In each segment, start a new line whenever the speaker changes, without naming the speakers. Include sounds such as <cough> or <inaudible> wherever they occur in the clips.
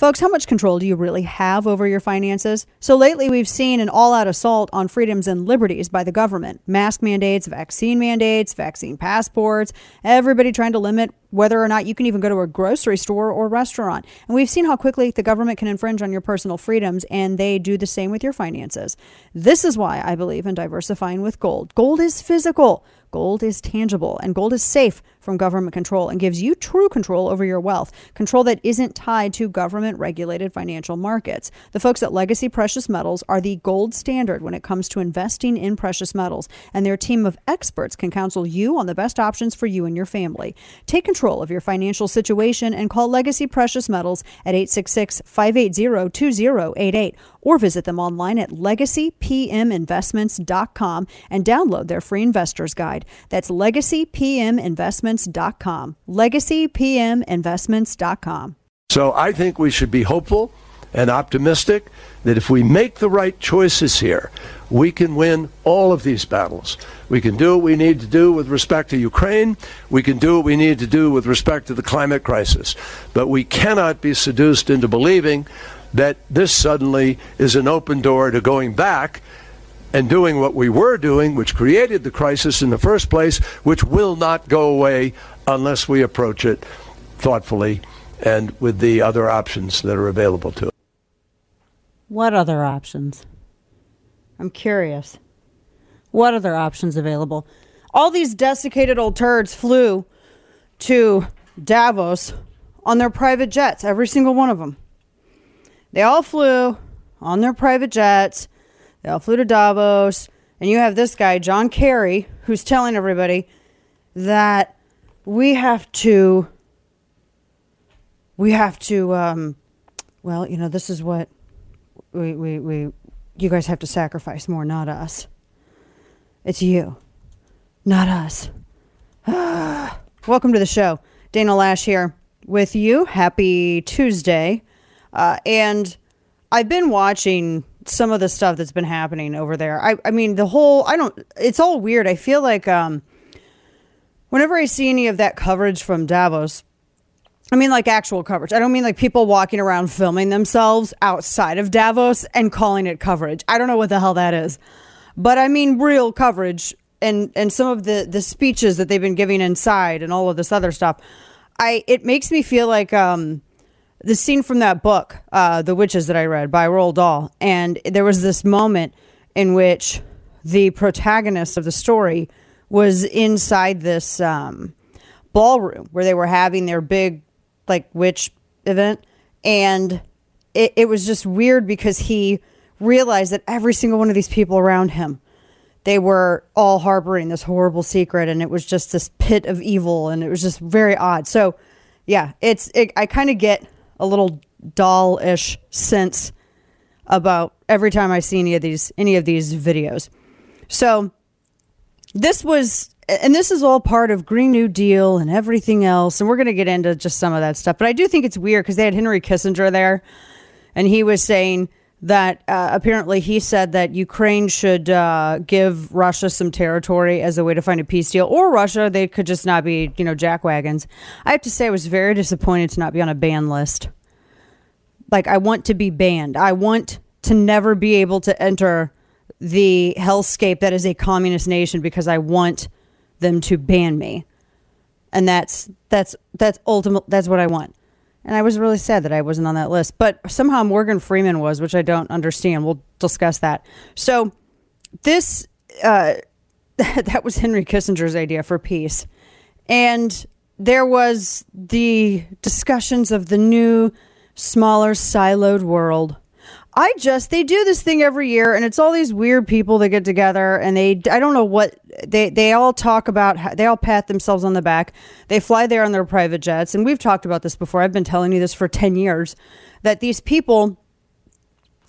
Folks, how much control do you really have over your finances? So lately, we've seen an all out assault on freedoms and liberties by the government mask mandates, vaccine mandates, vaccine passports, everybody trying to limit whether or not you can even go to a grocery store or restaurant. And we've seen how quickly the government can infringe on your personal freedoms, and they do the same with your finances. This is why I believe in diversifying with gold. Gold is physical. Gold is tangible and gold is safe from government control and gives you true control over your wealth, control that isn't tied to government regulated financial markets. The folks at Legacy Precious Metals are the gold standard when it comes to investing in precious metals, and their team of experts can counsel you on the best options for you and your family. Take control of your financial situation and call Legacy Precious Metals at 866 580 2088 or visit them online at legacypminvestments.com and download their free investor's guide. That's legacypminvestments.com. legacypminvestments.com.
So I think we should be hopeful and optimistic that if we make the right choices here, we can win all of these battles. We can do what we need to do with respect to Ukraine. We can do what we need to do with respect to the climate crisis. But we cannot be seduced into believing that this suddenly is an open door to going back and doing what we were doing, which created the crisis in the first place, which will not go away unless we approach it thoughtfully and with the other options that are available to us.
What other options? I'm curious. What other options available? All these desiccated old turds flew to Davos on their private jets, every single one of them. They all flew on their private jets. They all flew to Davos. And you have this guy, John Kerry, who's telling everybody that we have to, we have to, um, well, you know, this is what we, we, we, you guys have to sacrifice more, not us. It's you, not us. <sighs> Welcome to the show. Dana Loesch here with you. Happy Tuesday. Uh, and I've been watching some of the stuff that's been happening over there. I, I mean, the whole, I don't, it's all weird. I feel like um, whenever I see any of that coverage from Davos, I mean, like actual coverage. I don't mean like people walking around filming themselves outside of Davos and calling it coverage. I don't know what the hell that is. But I mean real coverage and and some of the the speeches that they've been giving inside and all of this other stuff. I it makes me feel like um the scene from that book, uh, The Witches that I read by Roald Dahl, and there was this moment in which the protagonist of the story was inside this um, ballroom where they were having their big like witch event, and it, it was just weird because he realized that every single one of these people around him they were all harboring this horrible secret and it was just this pit of evil and it was just very odd. So yeah it's it, i kind of get a little Dahl-ish sense about every time I see any of these any of these videos. So this was and this is all part of Green New Deal and everything else and we're going to get into just some of that stuff. But I do think it's weird cuz they had Henry Kissinger there and he was saying that uh, apparently he said that Ukraine should uh, give Russia some territory as a way to find a peace deal, or Russia, they could just not be, you know, jackwagons. I have to say, I was very disappointed to not be on a ban list. Like, I want to be banned. I want to never be able to enter the hellscape that is a communist nation because I want them to ban me. And that's that's that's ultimate that's what I want. And I was really sad that I wasn't on that list. But somehow Morgan Freeman was, which I don't understand. We'll discuss that. So this uh, <laughs> that was Henry Kissinger's idea for peace. And there was the discussions of the new, smaller, siloed world I just they do this thing every year, and it's all these weird people that get together, and they I don't know what they they all talk about. They all pat themselves on the back. They fly there on their private jets, and we've talked about this before. I've been telling you this for ten years that these people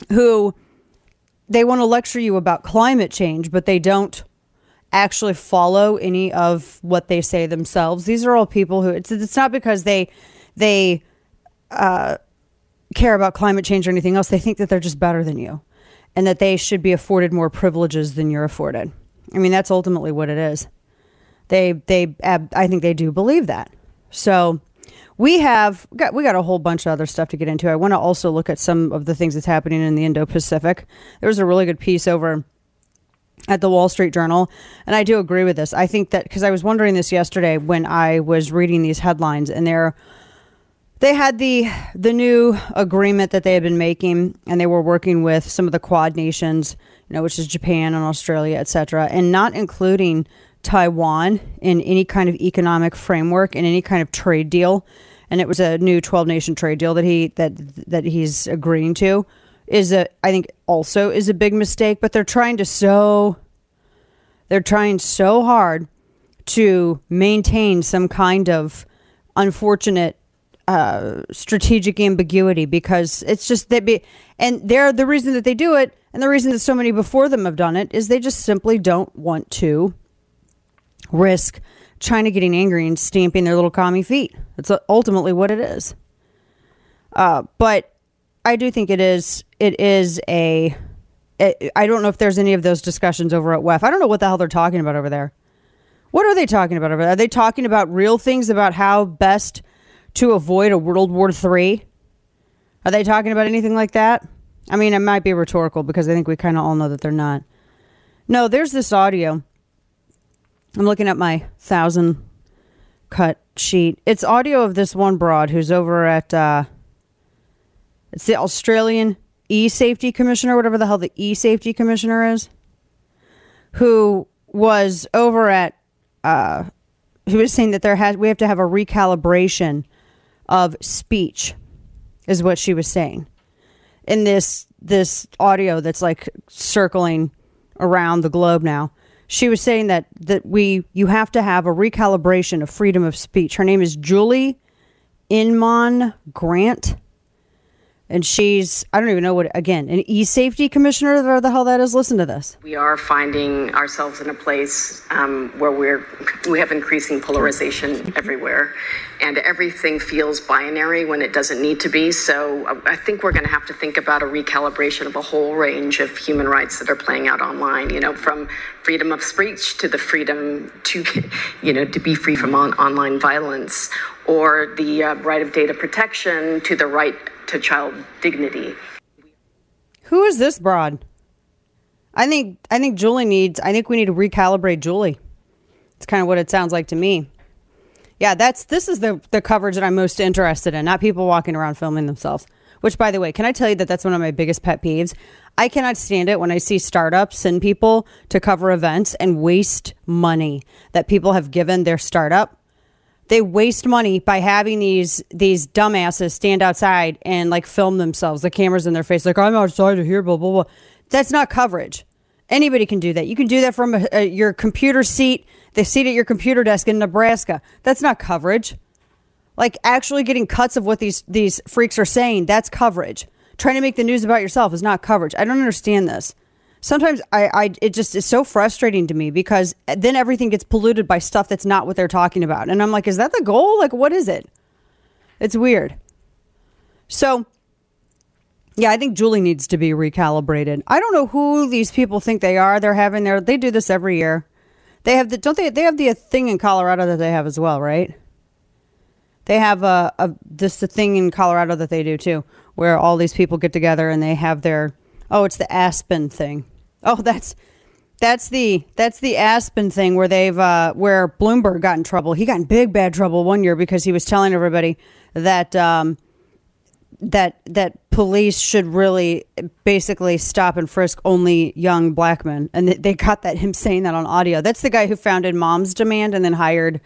who they want to lecture you about climate change, but they don't actually follow any of what they say themselves. These are all people who it's it's not because they they uh care about climate change or anything else. They think that they're just better than you and that they should be afforded more privileges than you're afforded. I mean, that's ultimately what it is. They, they, I think they do believe that. So we have got we got a whole bunch of other stuff to get into. I want to also look at some of the things that's happening in the Indo-Pacific. There was a really good piece over at the Wall Street Journal, and I do agree with this. I think that because I was wondering this yesterday when I was reading these headlines, and they're they had the the new agreement that they had been making, and they were working with some of the Quad nations, you know, which is Japan and Australia, et cetera, and not including Taiwan in any kind of economic framework in any kind of trade deal. And it was a new 12 nation trade deal that he that that he's agreeing to is a I think also is a big mistake, but they're trying to so they're trying so hard to maintain some kind of unfortunate uh, strategic ambiguity because it's just they be and they're the reason that they do it and the reason that so many before them have done it is they just simply don't want to risk China getting angry and stamping their little commie feet. That's ultimately what it is. Uh, but I do think it is. It is a. It, I don't know if there's any of those discussions over at WEF. I don't know what the hell they're talking about over there. What are they talking about over there? Are they talking about real things about how best to avoid a World War III? Are they talking about anything like that? I mean, it might be rhetorical because I think we kind of all know that they're not. No, there's this audio I'm looking at my thousand cut sheet. It's audio of this one broad who's over at uh, it's the Australian E Safety Commissioner, whatever the hell the E Safety Commissioner is, who was over at uh, who was saying that there has we have to have a recalibration of speech, is what she was saying in this this audio that's like circling around the globe now she was saying that that we you have to have a recalibration of freedom of speech. Her name is Julie Inman Grant. And she's, I don't even know what, again, an e safety commissioner, or the hell that is. Listen to this.
We are finding ourselves in a place um, where we're, we have increasing polarization everywhere, and everything feels binary when it doesn't need to be. So uh, I think we're going to have to think about a recalibration of a whole range of human rights that are playing out online, you know, from freedom of speech to the freedom to, <laughs> you know, to be free from on- online violence, or the uh, right of data protection to the right to child dignity.
Who is this broad? I think I think Julie needs I think we need to recalibrate Julie. It's kind of what it sounds like to me. Yeah, that's this is the the coverage that I'm most interested in, not people walking around filming themselves. Which by the way, can I tell you that that's one of my biggest pet peeves? I cannot stand it when I see startups send people to cover events and waste money that people have given their startup they waste money by having these these dumbasses stand outside and like film themselves, the cameras in their face, like I'm outside of here, blah blah blah. That's not coverage. Anybody can do that. You can do that from a, a, your computer seat, the seat at your computer desk in Nebraska. That's not coverage. Like actually getting cuts of what these these freaks are saying, that's coverage. Trying to make the news about yourself is not coverage. I don't understand this sometimes I, I it just is so frustrating to me because then everything gets polluted by stuff that's not what they're talking about and i'm like is that the goal like what is it it's weird so yeah i think julie needs to be recalibrated. I don't know who these people think they are they're having their they do this every year. They have the don't they they have the thing in colorado that they have as well right? They have a, a this the thing in colorado that they do too where all these people get together and they have their oh it's the aspen thing. Oh, <laughs> that's that's the that's the Aspen thing where they've uh, where Bloomberg got in trouble. He got in big bad trouble one year because he was telling everybody that um, that that police should really basically stop and frisk only young black men, and they got that him saying that on audio. That's the guy who founded Moms Demand and then hired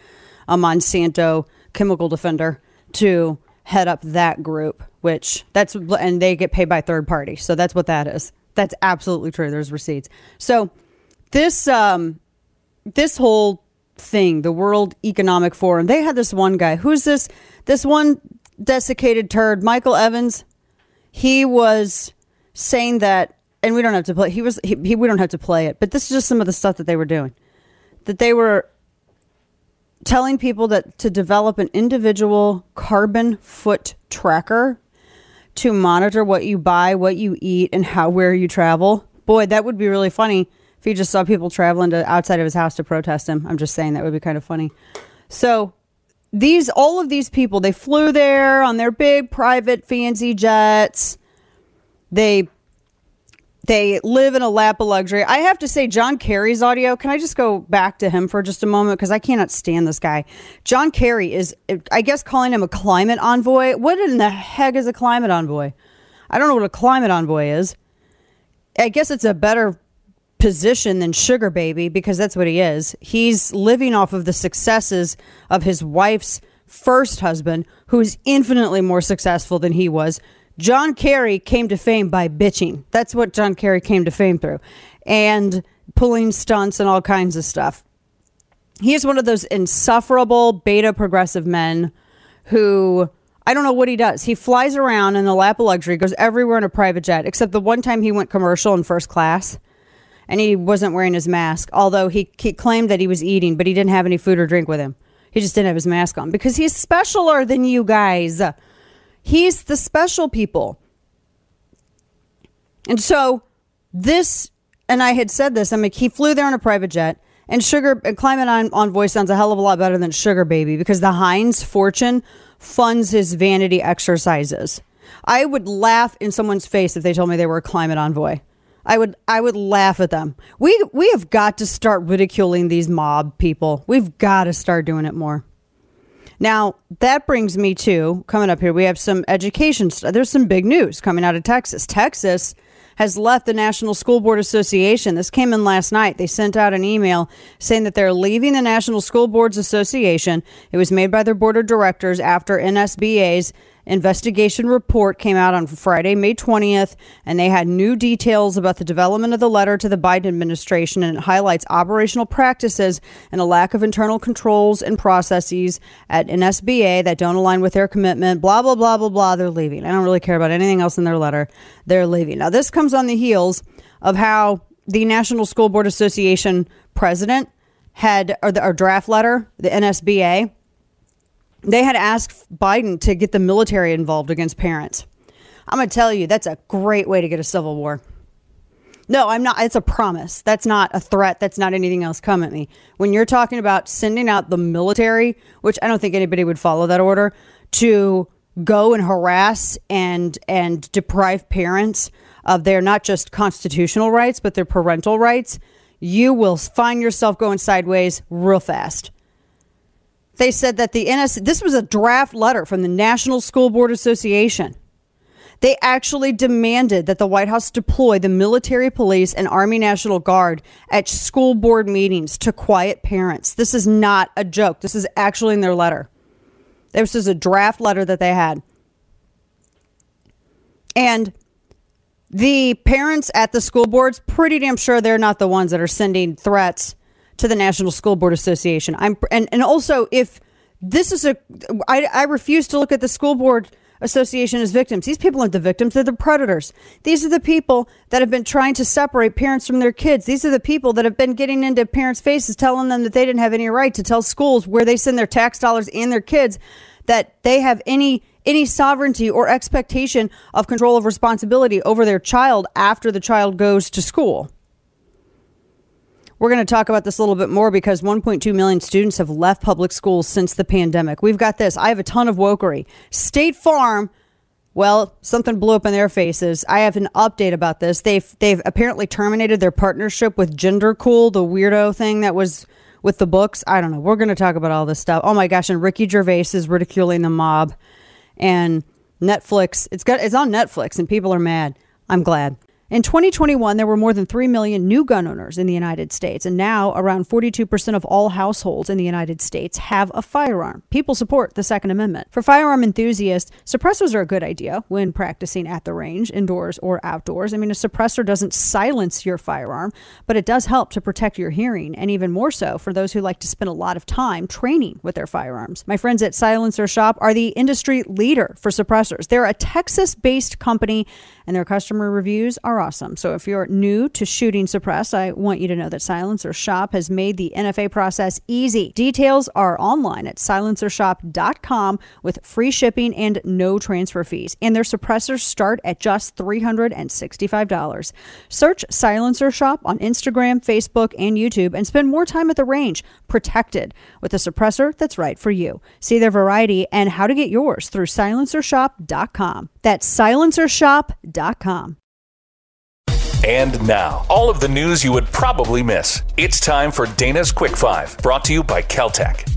a Monsanto chemical defender to head up that group. Which that's and they get paid by third party, so that's what that is. That's absolutely true. There's receipts. So this um this whole thing, the World Economic Forum, they had this one guy. Who's this this one desiccated turd, Michael Evans? He was saying that and we don't have to play he was he, he we don't have to play it, but this is just some of the stuff that they were doing. That they were telling people that to develop an individual carbon foot tracker to monitor what you buy, what you eat, and how where you travel. Boy, that would be really funny if he just saw people traveling to outside of his house to protest him. I'm just saying that would be kind of funny. So these all of these people they flew there on their big private fancy jets. They they live in a lap of luxury. I have to say, John Kerry's audio. Can I just go back to him for just a moment because I cannot stand this guy. John Kerry is, I guess, calling him a climate envoy. What in the heck is a climate envoy? I don't know what a climate envoy is. I guess it's a better position than Sugar Baby because that's what he is. He's living off of the successes of his wife's first husband, who is infinitely more successful than he was. John Kerry came to fame by bitching. That's what John Kerry came to fame through. And pulling stunts and all kinds of stuff. He is one of those insufferable beta progressive men who I don't know what he does. He flies around in the lap of luxury, goes everywhere in a private jet, except the one time he went commercial in first class and he wasn't wearing his mask, although he, he claimed that he was eating, but he didn't have any food or drink with him. He just didn't have his mask on because he's specialer than you guys. He's the special people. And so this, and I had said this, I mean, he flew there on a private jet. And Sugar and Climate on, Envoy sounds a hell of a lot better than Sugar Baby because the Heinz fortune funds his vanity exercises. I would laugh in someone's face if they told me they were a climate envoy. I would I would laugh at them. We we have got to start ridiculing these mob people. We've got to start doing it more. Now, that brings me to coming up here. We have some education. There's some big news coming out of Texas. Texas has left the National School Board Association. This came in last night. They sent out an email saying that they're leaving the National School Boards Association. It was made by their board of directors after NSBA's investigation report came out on Friday, May 20th, and they had new details about the development of the letter to the Biden administration, and it highlights operational practices and a lack of internal controls and processes at NSBA that don't align with their commitment. Blah, blah, blah, blah, blah. They're leaving. I don't really care about anything else in their letter. They're leaving. Now, this comes on the heels of how the National School Board Association president had, or the or draft letter, the NSBA, they had asked Biden to get the military involved against parents. I'm going to tell you, that's a great way to get a civil war. No, I'm not. It's a promise. That's not a threat. That's not anything else. Come at me. When you're talking about sending out the military, which I don't think anybody would follow that order, to go and harass and and deprive parents of their not just constitutional rights but their parental rights, you will find yourself going sideways real fast. They said that the NS this was a draft letter from the National School Board Association. They actually demanded that the White House deploy the military police and Army National Guard at school board meetings to quiet parents. This is not a joke. This is actually in their letter. This is a draft letter that they had. And the parents at the school boards, pretty damn sure they're not the ones that are sending threats to the National School Board Association. I'm and and also if this is a I, I refuse to look at the school board association as victims. These people aren't the victims, they're the predators. These are the people that have been trying to separate parents from their kids. These are the people that have been getting into parents' faces telling them that they didn't have any right to tell schools where they send their tax dollars and their kids that they have any any sovereignty or expectation of control of responsibility over their child after the child goes to school. We're going to talk about this a little bit more because 1.2 million students have left public schools since the pandemic. We've got this. I have a ton of wokery. State Farm, well, something blew up in their faces. I have an update about this. They've they've apparently terminated their partnership with Gender Cool, the weirdo thing that was with the books. I don't know. We're going to talk about all this stuff. Oh my gosh! And Ricky Gervais is ridiculing the mob, and Netflix. It's got it's on Netflix, and people are mad. I'm glad. In 2021, there were more than 3 million new gun owners in the United States, and now around 42% of all households in the United States have a firearm. People support the Second Amendment. For firearm enthusiasts, suppressors are a good idea when practicing at the range, indoors or outdoors. I mean, a suppressor doesn't silence your firearm, but it does help to protect your hearing, and even more so for those who like to spend a lot of time training with their firearms. My friends at Silencer Shop are the industry leader for suppressors. They're a Texas based company, and their customer reviews are awesome. So if you're new to shooting suppress, I want you to know that Silencer Shop has made the NFA process easy. Details are online at silencershop.com with free shipping and no transfer fees. And their suppressors start at just $365. Search Silencer Shop on Instagram, Facebook, and YouTube and spend more time at the range protected with a suppressor that's right for you. See their variety and how to get yours through silencershop.com. That's silencershop.com.
And now, all of the news you would probably miss. It's time for Dana's Quick Five, brought to you by Keltec.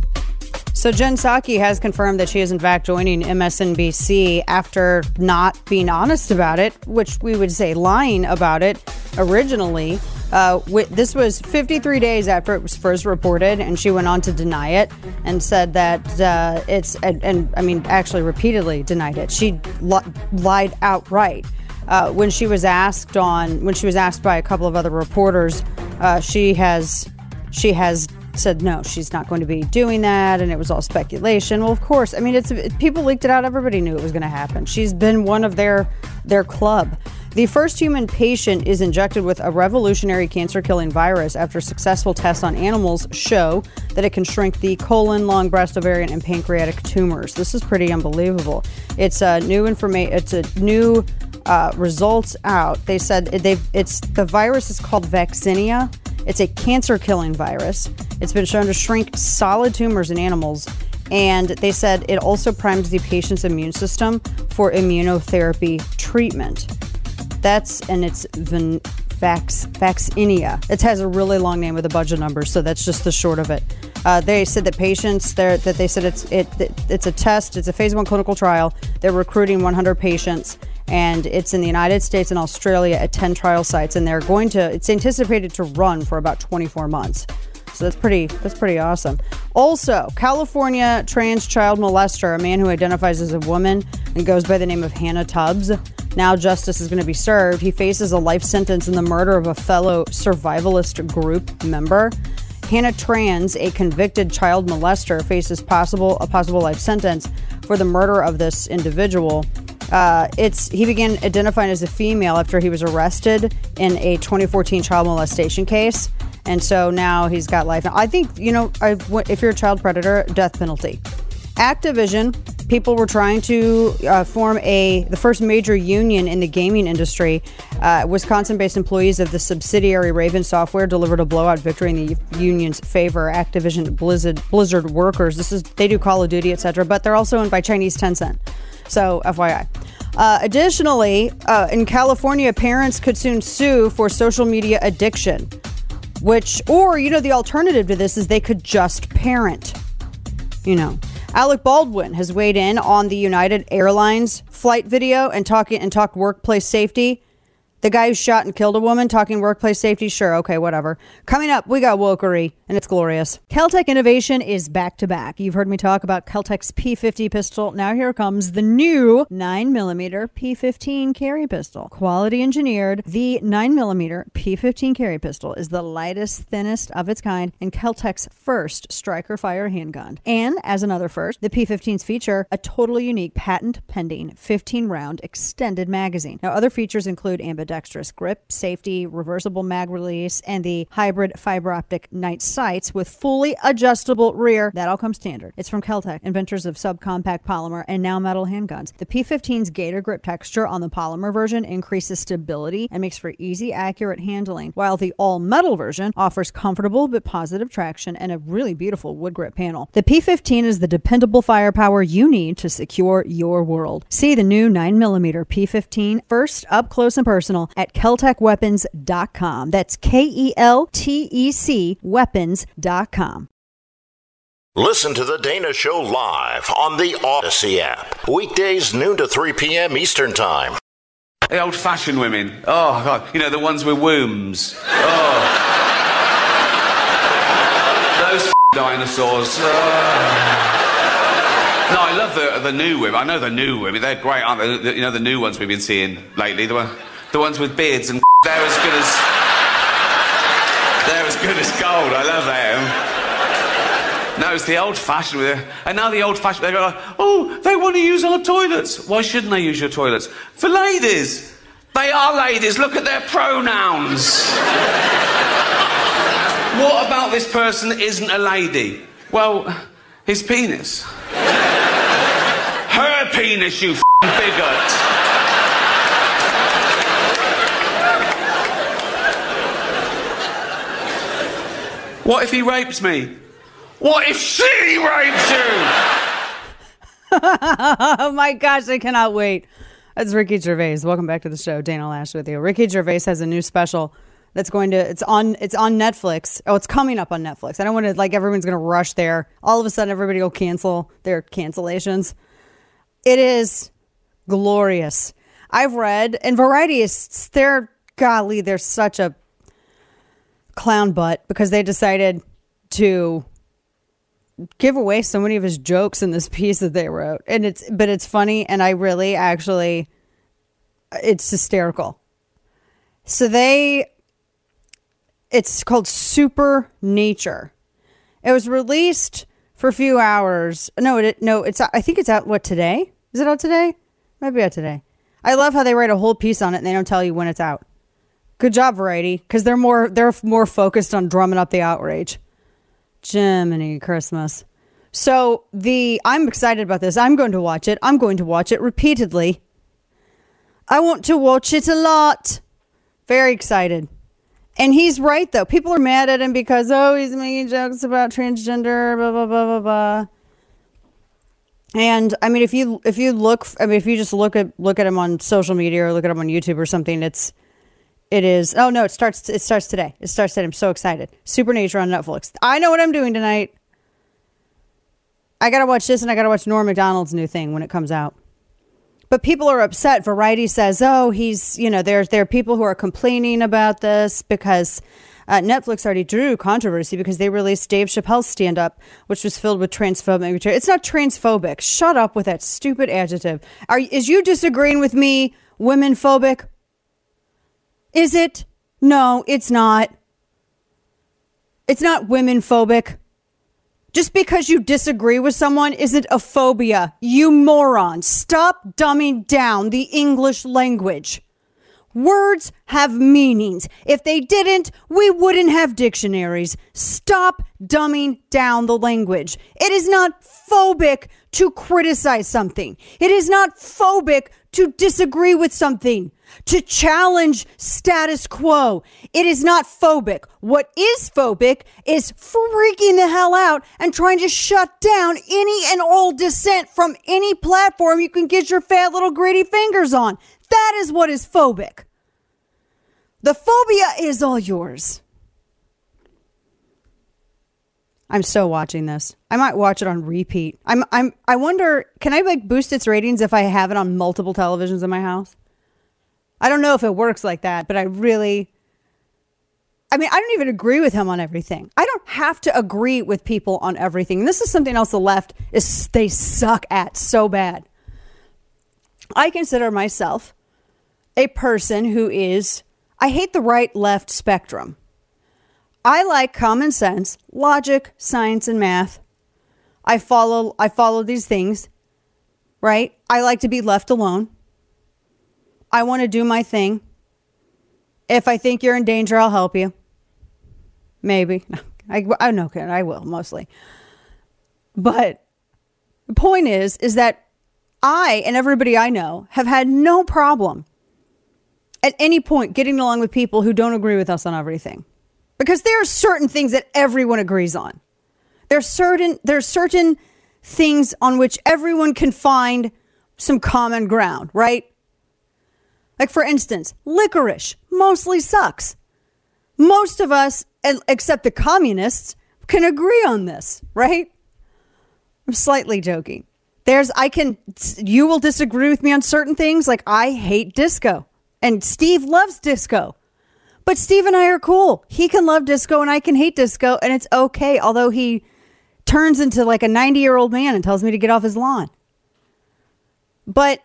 So Jen Psaki has confirmed that she is in fact joining MSNBC after not being honest about it, which we would say lying about it originally. Uh, this was 53 days after it was first reported, and she went on to deny it and said that uh, it's and, and, I mean actually repeatedly denied it. She li- lied outright. Uh, when she was asked on when she was asked by a couple of other reporters, uh, she has she has said no, she's not going to be doing that, and it was all speculation. Well, of course, I mean, it's people leaked it out. Everybody knew it was going to happen. She's been one of their their club. The first human patient is injected with a revolutionary cancer killing virus after successful tests on animals show that it can shrink the colon, lung, breast, ovarian, and pancreatic tumors. This is pretty unbelievable. It's a new information. It's a new uh, results out. They said they it's the virus is called Vaxinia. It's a cancer killing virus. It's been shown to shrink solid tumors in animals. And they said it also primes the patient's immune system for immunotherapy treatment. That's, and it's Van, Vax. It has a really long name with a bunch of numbers, so that's just the short of it. Uh, they said that patients there that they said it's it it's a test, it's a phase one clinical trial. They're recruiting 100 patients, and it's in the United States and Australia at 10 trial sites, and they're going to. It's anticipated to run for about 24 months. So that's pretty that's pretty awesome. Also, California trans child molester, a man who identifies as a woman and goes by the name of Hannah Tubbs. Now justice is going to be served. He faces a life sentence in the murder of a fellow survivalist group member. Hannah Trans, a convicted child molester, faces possible a possible life sentence for the murder of this individual. Uh, it's he began identifying as a female after he was arrested in a 2014 child molestation case and so now he's got life. I think you know if you're a child predator, death penalty. Activision, people were trying to uh, form a the first major union in the gaming industry. Uh, Wisconsin-based employees of the subsidiary Raven Software delivered a blowout victory in the union's favor. Activision Blizzard Blizzard workers. This is they do Call of Duty, etc. But they're also owned by Chinese Tencent. So FYI. Uh, additionally, uh, in California, parents could soon sue for social media addiction which, or, you know, the alternative to this is they could just parent. You know, Alec Baldwin has weighed in on the United Airlines flight video and talking and talked workplace safety. The guy who shot and killed a woman talking workplace safety, sure, okay, whatever. Coming up, we got wokery, and it's glorious. Keltec Innovation is back to back. You've heard me talk about Keltec's P50 pistol. Now here comes the new 9mm P15 carry pistol. Quality engineered, the 9mm P15 carry pistol is the lightest, thinnest of its kind, and Keltec's first striker fire handgun. And as another first, the P15s feature a totally unique patent pending 15 round extended magazine. Now, other features include ambidextrous ambidextrous grip, safety, reversible mag release, and the hybrid fiber optic night sights with fully adjustable rear. That all comes standard. It's from Keltec, inventors of subcompact polymer and now metal handguns. The P15's Gator grip texture on the polymer version increases stability and makes for easy, accurate handling, while the all metal version offers comfortable but positive traction and a really beautiful wood grip panel. The P15 is the dependable firepower you need to secure your world. See the new 9mm P15 first up close and personal at keltecweapons.com. That's K E L T E C weapons.com.
Listen to The Dana Show live on the Audacy app. Weekdays, noon to 3 p.m. Eastern Time.
The old fashioned women. Oh, God. You know, the ones with wombs. Oh. Those dinosaurs. Oh. No, I love the, the new women. I know the new women. They're great, aren't they? The, you know, the new ones we've been seeing lately. The one the ones with beards and <laughs> they're as good as they're as good as gold. I love them. No, it's the old fashioned with it. And now the old fashioned, they go oh, they want to use our toilets. Why shouldn't they use your toilets? For ladies. They are ladies. Look at their pronouns. what about this person that isn't a lady? Well, his penis. Her penis, you <laughs> bigot. What if he rapes me? What if she rapes you? <laughs>
Oh my gosh, I cannot wait. That's Ricky Gervais. Welcome back to the show. Dana Loesch with you. Ricky Gervais has a new special that's going to it's on it's on Netflix. Oh, it's coming up on Netflix. I don't want to like everyone's going to rush there. All of a sudden everybody will cancel their cancellations. It is glorious. I've read and Variety is they're golly, they're such a clown butt because they decided to give away so many of his jokes in this <laughs> piece that they wrote. And it's but it's funny and i really actually it's hysterical. So they it's called super nature. It was released for a few hours. No it no it's i think it's out what today? Is it out today? Might be out today. I love how they write a whole piece on it and they don't tell you when it's out good job variety because they're more they're more focused on drumming up the outrage Jiminy Christmas. So the I'm excited about this. I'm going to watch it. I'm going to watch it repeatedly. I want to watch it a lot. Very excited. And he's right though. People are mad at him because oh he's making jokes about transgender, blah blah blah blah blah. And I mean if you if you look I mean if you just look at look at him on social media or look at him on YouTube or something, it's it is. Oh no! It starts. It starts today. It starts today. I'm so excited. Supernature on Netflix. I know what I'm doing tonight. I gotta watch this, and I gotta watch Norm Macdonald's new thing when it comes out. But people are upset. Variety says, "Oh, he's you know there's there are people who are complaining about this because." Uh, Netflix already drew controversy because they released Dave Chappelle's stand up, which was filled with transphobic. It's not transphobic. Shut up with that stupid adjective. Are is you disagreeing with me, women phobic? Is it? No, it's not. It's not women phobic. Just because you disagree with someone isn't a phobia. You moron. Stop dumbing down the English language. Words have meanings. If they didn't, we wouldn't have dictionaries. Stop dumbing down the language. It is not phobic to criticize something. It is not phobic to disagree with something to challenge status quo. It is not phobic. What is phobic is freaking the hell out and trying to shut down any and all dissent from any platform you can get your fat little greedy fingers on. That is what is phobic. The phobia is all yours. I'm so watching this. I might watch it on repeat. I'm I'm I wonder can I like boost its ratings if I have it on multiple televisions in my house? I don't know if it works like that, but I really I mean, I don't even agree with him on everything. I don't have to agree with people on everything. And this is something else the left is they suck at so bad. I consider myself a person who is I hate the right left spectrum. I like common sense, logic, science and math. I follow I follow these things, right? I like to be left alone. I want to do my thing. If I think you're in danger, I'll help you. Maybe. <laughs> I, I know, I will mostly. But the point is, is that I and everybody I know have had no problem at any point getting along with people who don't agree with us on everything. Because there are certain things that everyone agrees on. There's certain there's certain things on which everyone can find some common ground, right? Like, for instance, licorice mostly sucks. Most of us, except the communists, can agree on this, right? I'm slightly joking. There's, I can, you will disagree with me on certain things. Like, I hate disco, and Steve loves disco. But Steve and I are cool. He can love disco, and I can hate disco, and it's okay. Although he turns into like a 90 year old man and tells me to get off his lawn. But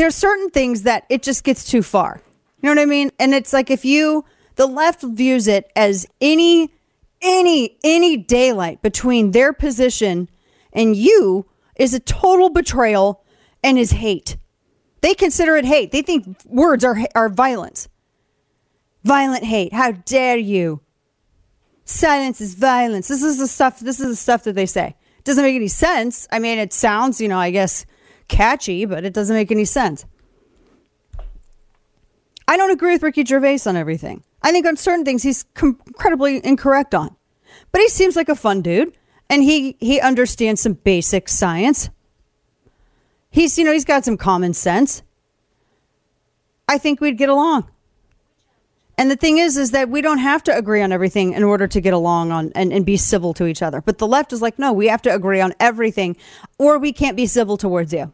there's certain things that it just gets too far. You know what I mean? And it's like if you the left views it as any any any daylight between their position and you is a total betrayal and is hate. They consider it hate. They think words are are violence. Violent hate. How dare you? Silence is violence. This is the stuff. This is the stuff that they say. Doesn't make any sense. I mean, it sounds, you know, I guess catchy, but it doesn't make any sense. I don't agree with Ricky Gervais on everything. I think on certain things he's com- incredibly incorrect on. But he seems like a fun dude and he he understands some basic science. He's, you know, he's got some common sense. I think we'd get along. And the thing is, is that we don't have to agree on everything in order to get along on and, and be civil to each other. But the left is like, no, we have to agree on everything, or we can't be civil towards you.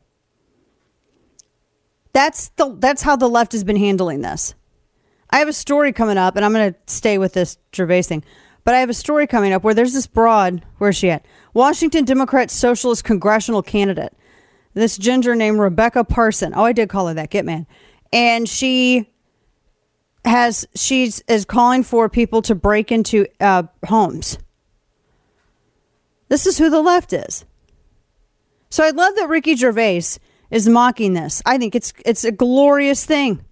That's the that's how the left has been handling this. I have a story coming up, and I'm going to stay with this Gervais thing. But I have a story coming up where there's this broad. Where's she at? Washington Democrat Socialist congressional candidate. This ginger named Rebecca Parson. Oh, I did call her that. Get man. And she has she's is calling for people to break into uh, homes. This is who the left is. So I love that Ricky Gervais is mocking this. I think it's it's a glorious thing.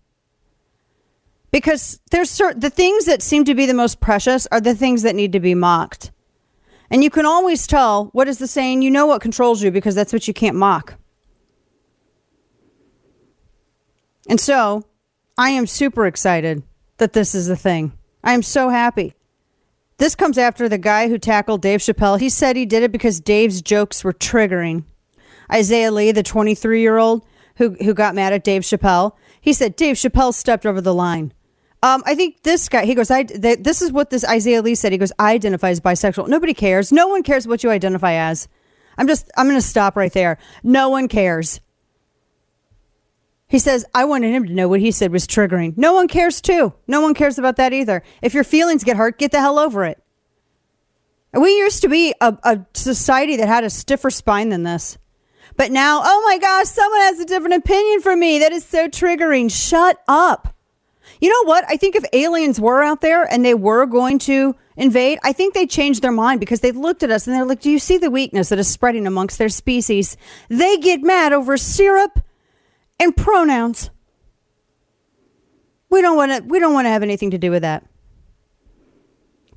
Because there's certain the things that seem to be the most precious are the things that need to be mocked. And you can always tell what is the saying, you know what controls you because that's what you can't mock. And so I am super excited that this is the thing. I am so happy. This comes after the guy who tackled Dave Chappelle. He said he did it because Dave's jokes were triggering. Isaiah Lee, the 23 year old who, who got mad at Dave Chappelle, he said Dave Chappelle stepped over the line. Um, I think this guy, he goes, I, th- this is what this Isaiah Lee said. He goes, I identify as bisexual. Nobody cares. No one cares what you identify as. I'm just, I'm going to stop right there. No one cares. He says, I wanted him to know what he said was triggering. No one cares, too. No one cares about that either. If your feelings get hurt, get the hell over it. We used to be a, a society that had a stiffer spine than this. But now, oh my gosh, someone has a different opinion from me. That is so triggering. Shut up. You know what? I think if aliens were out there and they were going to invade, I think they changed their mind because they looked at us and they're like, Do you see the weakness that is spreading amongst their species? They get mad over syrup and pronouns. We don't want to we don't want to have anything to do with that.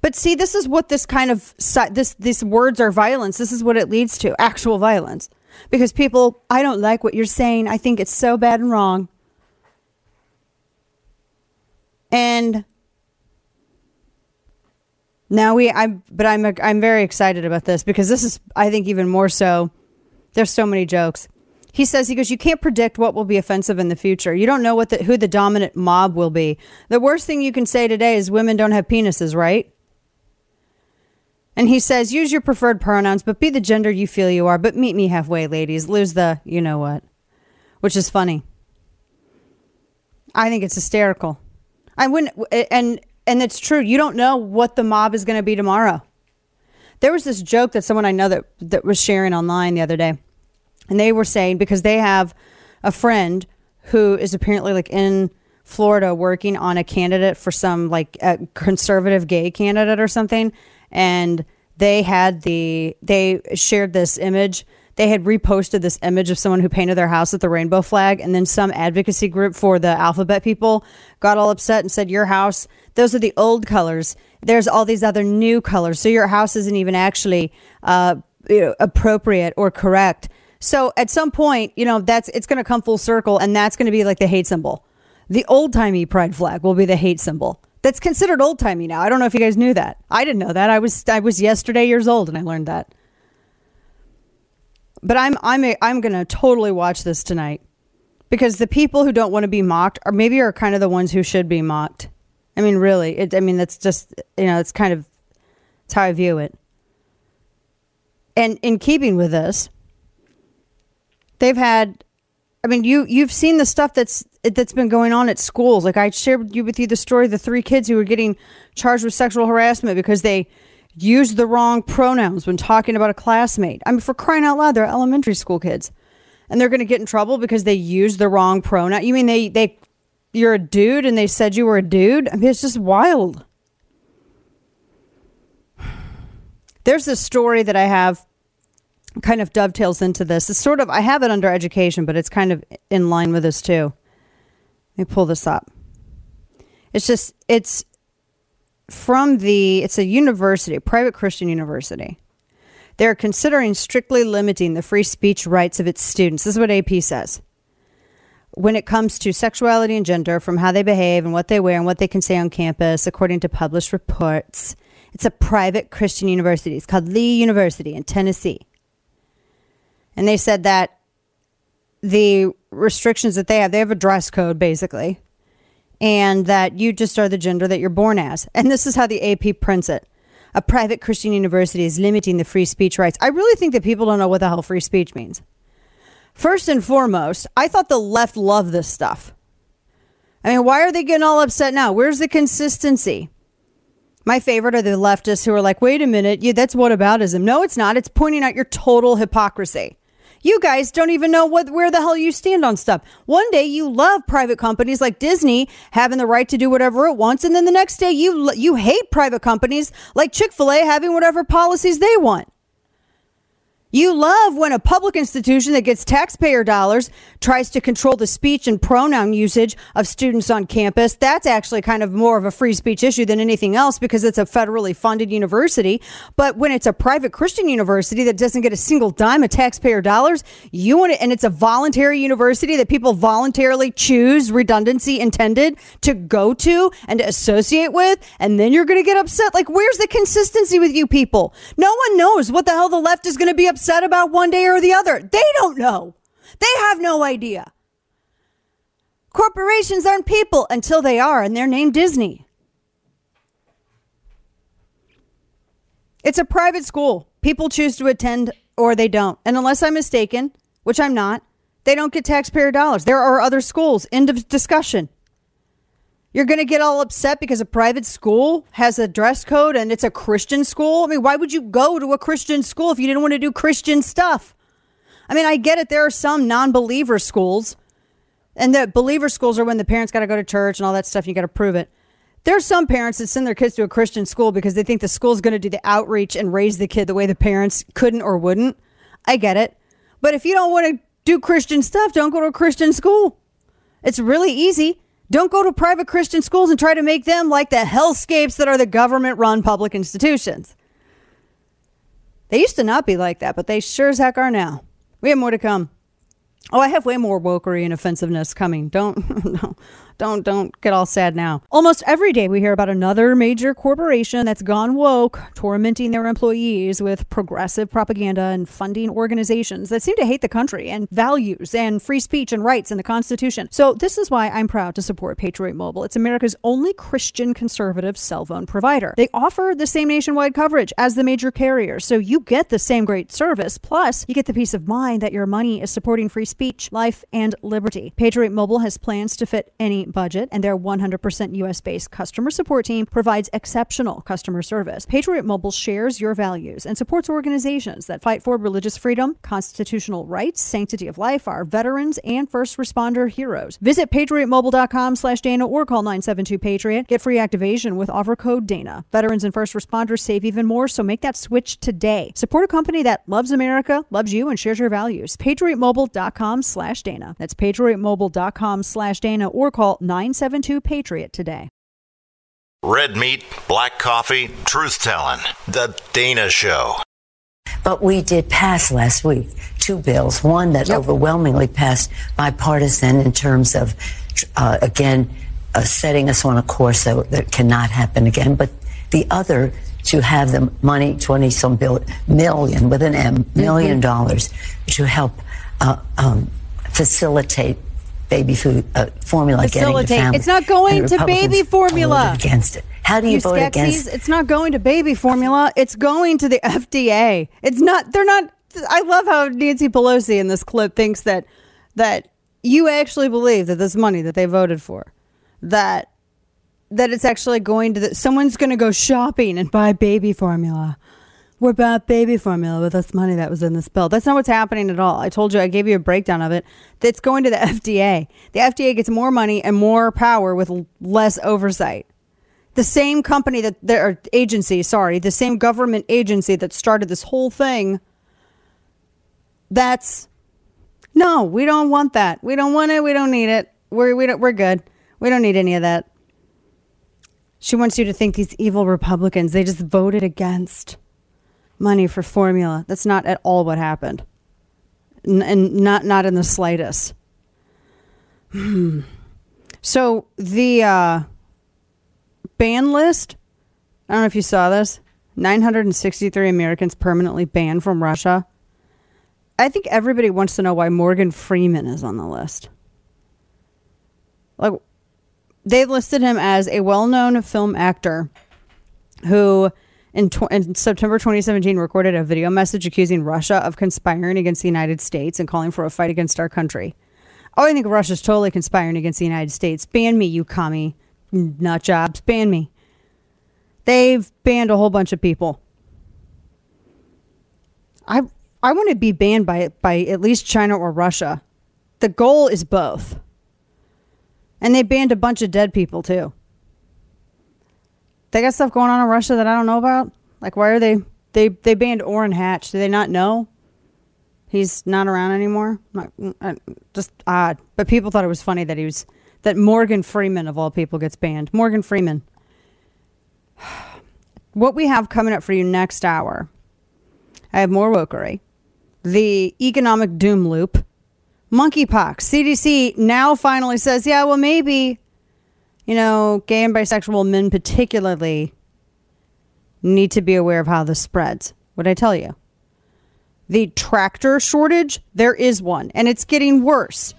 But see, this is what this kind of this these words are violence. This is what it leads to, actual violence. Because people, I don't like what you're saying. I think it's so bad and wrong. And now we I'm but I'm I'm very excited about this because this is I think even more so there's so many jokes. He says he goes you can't predict what will be offensive in the future. You don't know what the, who the dominant mob will be. The worst thing you can say today is women don't have penises, right? And he says use your preferred pronouns but be the gender you feel you are, but meet me halfway, ladies. Lose the you know what. Which is funny. I think it's hysterical. I wouldn't, and and it's true. You don't know what the mob is going to be tomorrow. There was this joke that someone I know that that was sharing online the other day, and they were saying because they have a friend who is apparently like in Florida working on a candidate for some like conservative gay candidate or something, and they had the they shared this image. They had reposted this image of someone who painted their house with the rainbow flag and then some advocacy group for the alphabet people got all upset and said your house those are the old colors. There's all these other new colors so your house isn't even actually uh, you know, appropriate or correct. So at some point you know that's it's going to come full circle and that's going to be like the hate symbol. The old-timey pride flag will be the hate symbol that's considered old-timey now i don't know if you guys knew that i didn't know that i was i was yesterday years old and i learned that but I'm I'm a, I'm to totally watch this tonight because the people who don't want to be mocked are maybe are kind of the ones who should be mocked. I mean, really, it, I mean that's just you know it's kind of it's how I view it. And in keeping with this, they've had. I mean, you you've seen the stuff that's that's been going on at schools. Like I shared you with you the story of the three kids who were getting charged with sexual harassment because they used the wrong pronouns when talking about a classmate. I mean, for crying out loud, they're elementary school kids, and they're going to get in trouble because they used the wrong pronoun. You mean they they you're a dude and they said you were a dude? I mean, it's just wild. <sighs> There's this story that I have kind of dovetails into this. It's sort of, I have it under education, but it's kind of in line with this too. Let me pull this up. It's just, it's from the, it's a university, private Christian university. They're considering strictly limiting the free speech rights of its students. This is what AP says. When it comes to sexuality and gender, from how they behave and what they wear and what they can say on campus, according to published reports, it's a private Christian university. It's called Lee University in Tennessee. And they said that the restrictions that they have, they have a dress code basically, and that you just are the gender that you're born as. And this is how the AP prints it. A private Christian university is limiting the free speech rights. I really think that people don't know what the hell free speech means. First and foremost, I thought the left loved this stuff. I mean, why are they getting all upset now? Where's the consistency? My favorite are the leftists who are like, wait a minute, yeah, that's whataboutism. No, it's not. It's pointing out your total hypocrisy. You guys don't even know what where the hell you stand on stuff. One day you love private companies like Disney having the right to do whatever it wants, and then the next day you you hate private companies like Chick Fil A having whatever policies they want. You love when a public institution that gets taxpayer dollars tries to control the speech and pronoun usage of students on campus. That's actually kind of more of a free speech issue than anything else because it's a federally funded university. But when it's a private Christian university that doesn't get a single dime of taxpayer dollars, you want it, and it's a voluntary university that people voluntarily choose redundancy intended to go to and to associate with, and then you're going to get upset. Like, where's the consistency with you people? No one knows what the hell the left is going to be upset upset about one day or the other. They don't know. They have no idea. Corporations aren't people until they are, and they're named Disney. It's a private school. People choose to attend or they don't. And unless I'm mistaken, which I'm not, they don't get taxpayer dollars. There are other schools. End of discussion. You're going to get all upset because a private school has a dress code and it's a Christian school. I mean, why would you go to a Christian school if you didn't want to do Christian stuff? I mean, I get it. There are some non believer schools, and the believer schools are when the parents got to go to church and all that stuff. You got to prove it. There are some parents that send their kids to a Christian school because they think the school's going to do the outreach and raise the kid the way the parents couldn't or wouldn't. I get it. But if you don't want to do Christian stuff, don't go to a Christian school. It's really easy. Don't go to private Christian schools and try to make them like the hellscapes that are the government run public institutions. They used to not be like that, but they sure as heck are now. We have more to come. Oh, I have way more wokery and offensiveness coming. Don't, <laughs> no, don't don't get all sad now. Almost every day we hear about another major corporation that's gone woke, tormenting their employees with progressive propaganda and funding organizations that seem to hate the country and values and free speech and rights in the Constitution. So this is why I'm proud to support Patriot Mobile. It's America's only Christian conservative cell phone provider. They offer the same nationwide coverage as the major carriers, so you get the same great service. Plus, you get the peace of mind that your money is supporting free speech, life, and liberty. Patriot Mobile has plans to fit any budget, and their 100% US based customer support team provides exceptional customer service. Patriot Mobile shares your values and supports organizations that fight for religious freedom, constitutional rights, sanctity of life, our veterans, and first responder heroes. Visit patriotmobile.com slash Dana or call 972 Patriot. Get free activation with offer code Dana. Veterans and first responders save even more, so make that switch today. Support a company that loves America, loves you, and shares your values. PatriotMobile.com slash Dana. That's PatriotMobile.com slash Dana or call 972 Patriot today.
Red meat, black coffee, truth telling. The Dana Show.
But we did pass last week two bills. One that yep. overwhelmingly passed bipartisan in terms of, uh, again, uh, setting us on a course that, that cannot happen again. But the other to have the money, 20 some billion, million with an M, million mm-hmm. dollars to help uh, um, facilitate baby food uh, formula
Facilitate.
getting to families.
It's not going to baby formula.
Against it. How do you, you vote Skeksis, against?
It's not going to baby formula. It's going to the FDA. It's not. They're not. I love how Nancy Pelosi in this clip thinks that that you actually believe that this money that they voted for, that that it's actually going to the, someone's going to go shopping and buy baby formula we're bad baby formula with this money that was in this bill. That's not what's happening at all. I told you, I gave you a breakdown of it. That's going to the <laughs> FDA. The FDA gets more money and more power with less oversight. The same company that, their agency, sorry, the same government agency that started this whole thing That's no, we don't want that. We don't want it. We don't need it. We're we don't, we're good. We don't need any of that. She wants you to think these evil Republicans, they just voted against money for formula. That's not at all what happened. N- and not not in the slightest. so the uh, ban list, I don't know if you saw this. 963 Americans permanently banned from Russia. I think everybody wants to know why Morgan Freeman is on the list. Like they listed him as a well-known film actor who in, tw- in, September 2017 recorded a video message accusing Russia of conspiring against the United States and calling for a fight against our country. Oh, I think Russia's totally conspiring against the United States. Ban me, you commie nut jobs. Ban me. They've banned a whole bunch of people. I I want to be banned by by at least China or Russia. The goal is both. And they banned a bunch of dead people too. They got stuff going on in Russia that I don't know about. Like why are they they they banned Orrin Hatch? Do they not know? He's not around anymore. Mm, just odd. But people thought it was funny that he was that Morgan Freeman of all people gets banned. Morgan Freeman. <sighs> What we have coming up for you next hour, I have more wokery, the economic doom loop, monkeypox. CDC now finally says, yeah, well, maybe, you know, gay and bisexual men particularly need to be aware of how this spreads. What I tell you? The tractor shortage, there is one, and it's getting worse.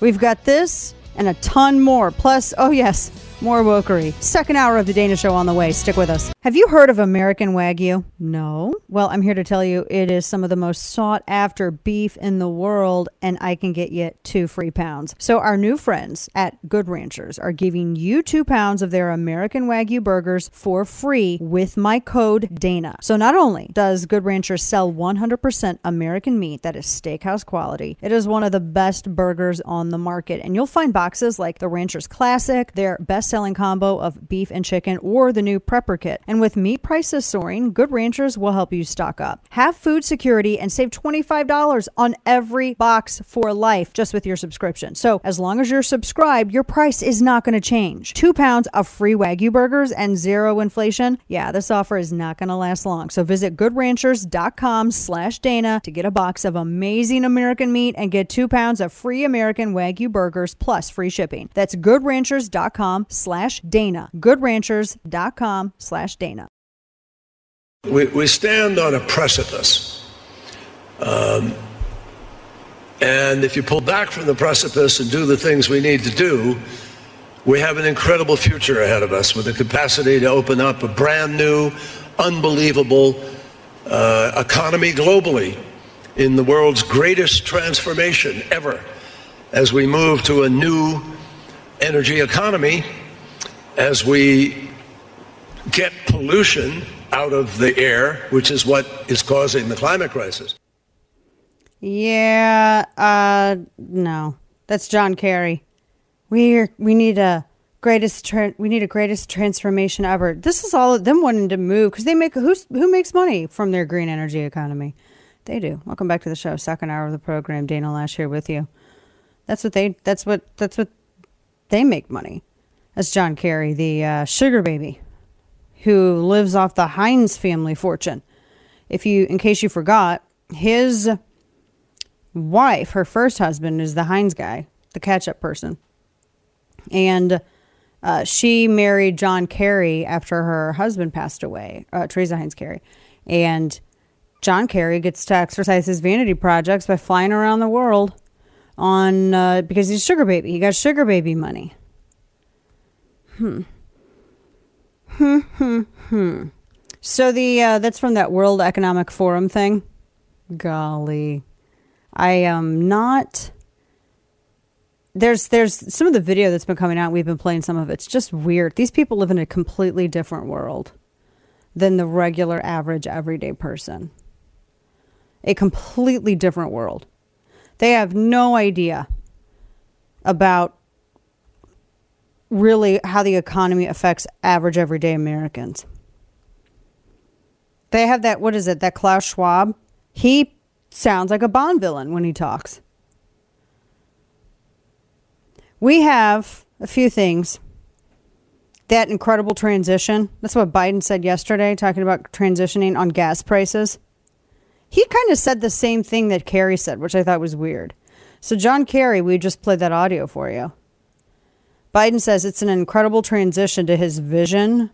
We've got this and a ton more. Plus, oh yes, more wokery. Second hour of the Dana Show on the way. Stick with us. Have you heard of American Wagyu? No. Well, I'm here to tell you it is some of the most sought after beef in the world, and I can get you two free pounds. So, our new friends at Good Ranchers are giving you two pounds of their American Wagyu burgers for free with my code Dana. So, not only does Good Ranchers sell 100% American meat that is steakhouse quality, it is one of the best burgers on the market. And you'll find boxes like the Ranchers Classic, their best selling combo of beef and chicken, or the new Prepper Kit. And with meat prices soaring, Good Ranchers will help you stock up. Have food security and save $25 on every box for life just with your subscription. So as long as you're subscribed, your price is not going to change. Two pounds of free Wagyu burgers and zero inflation. Yeah, this offer is not going to last long. So visit goodranchers.com slash Dana to get a box of amazing American meat and get two pounds of free American Wagyu burgers plus free shipping. That's goodranchers.com Dana. goodranchers.com slash Dana.
We, we stand on a precipice. Um, and if you pull back from the precipice and do the things we need to do, we have an incredible future ahead of us with the capacity to open up a brand new, unbelievable uh, economy globally in the world's greatest transformation ever as we move to a new energy economy, as we get pollution out of the air, which is what is causing the climate crisis.
Yeah, uh, no, that's John Kerry. We we need a greatest tra- we need a greatest transformation ever. This is all of them wanting to move because they make who's who makes money from their green energy economy. They do. Welcome back to the show. Second hour of the program. Dana Loesch here with you. That's what they. That's what. That's what they make money. That's John Kerry, the uh, sugar baby who lives off the Heinz family fortune. If you, in case you forgot, his wife, her first husband, is the Heinz guy, the ketchup person, and uh, she married John Kerry after her husband passed away, uh, Teresa Heinz Kerry, and John Kerry gets to exercise his vanity projects by flying around the world on uh, because he's sugar baby. He got sugar baby money. Hmm. Hmm, hmm, hmm. So the uh, that's from that World Economic Forum thing. Golly, I am not. There's there's some of the video that's been coming out. We've been playing some of it. It's just weird. These people live in a completely different world than the regular, average, everyday person. A completely different world. They have no idea about really how the economy affects average everyday Americans. They have that what is it? That Klaus Schwab, he sounds like a Bond villain when he talks. We have a few things. That incredible transition. That's what Biden said yesterday, talking about transitioning on gas prices. He kind of said the same thing that Kerry said, which I thought was weird. So, John Kerry, we just played that audio for you. Biden says it's an incredible transition to his vision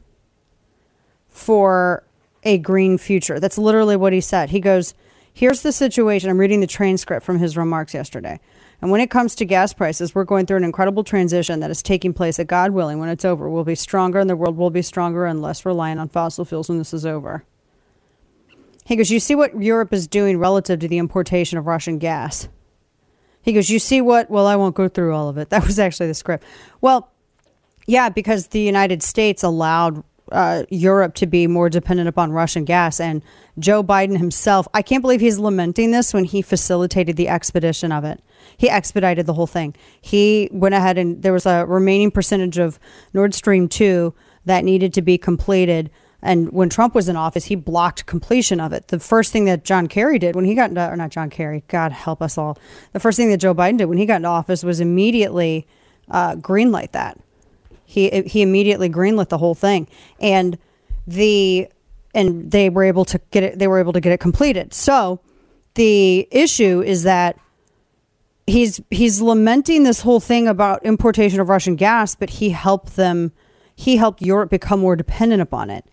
for a green future. That's literally what he said. He goes, Here's the situation. I'm reading the transcript from his remarks yesterday. And when it comes to gas prices, we're going through an incredible transition that is taking place that, God willing, when it's over, we'll be stronger and the world will be stronger and less reliant on fossil fuels when this is over. He goes, You see what Europe is doing relative to the importation of Russian gas. He goes, You see what? Well, I won't go through all of it. <laughs> That was actually the script. Well, yeah, because the United States allowed uh, Europe to be more dependent upon Russian gas. And Joe Biden himself, I can't believe he's lamenting this when he facilitated the expedition of it. He expedited the whole thing. He went ahead and there was a remaining percentage of Nord Stream 2 that needed to be completed. And when Trump was in office, he blocked completion of it. The first thing that John Kerry did when he got into, or not John Kerry, God help us all. The first thing that Joe Biden did when he got into office was immediately uh, greenlight that he he immediately greenlit the whole thing, and the and they were able to get it. They were able to get it completed. So the issue is that he's he's lamenting this whole thing about importation of Russian gas, but he helped them. He helped Europe become more dependent upon it.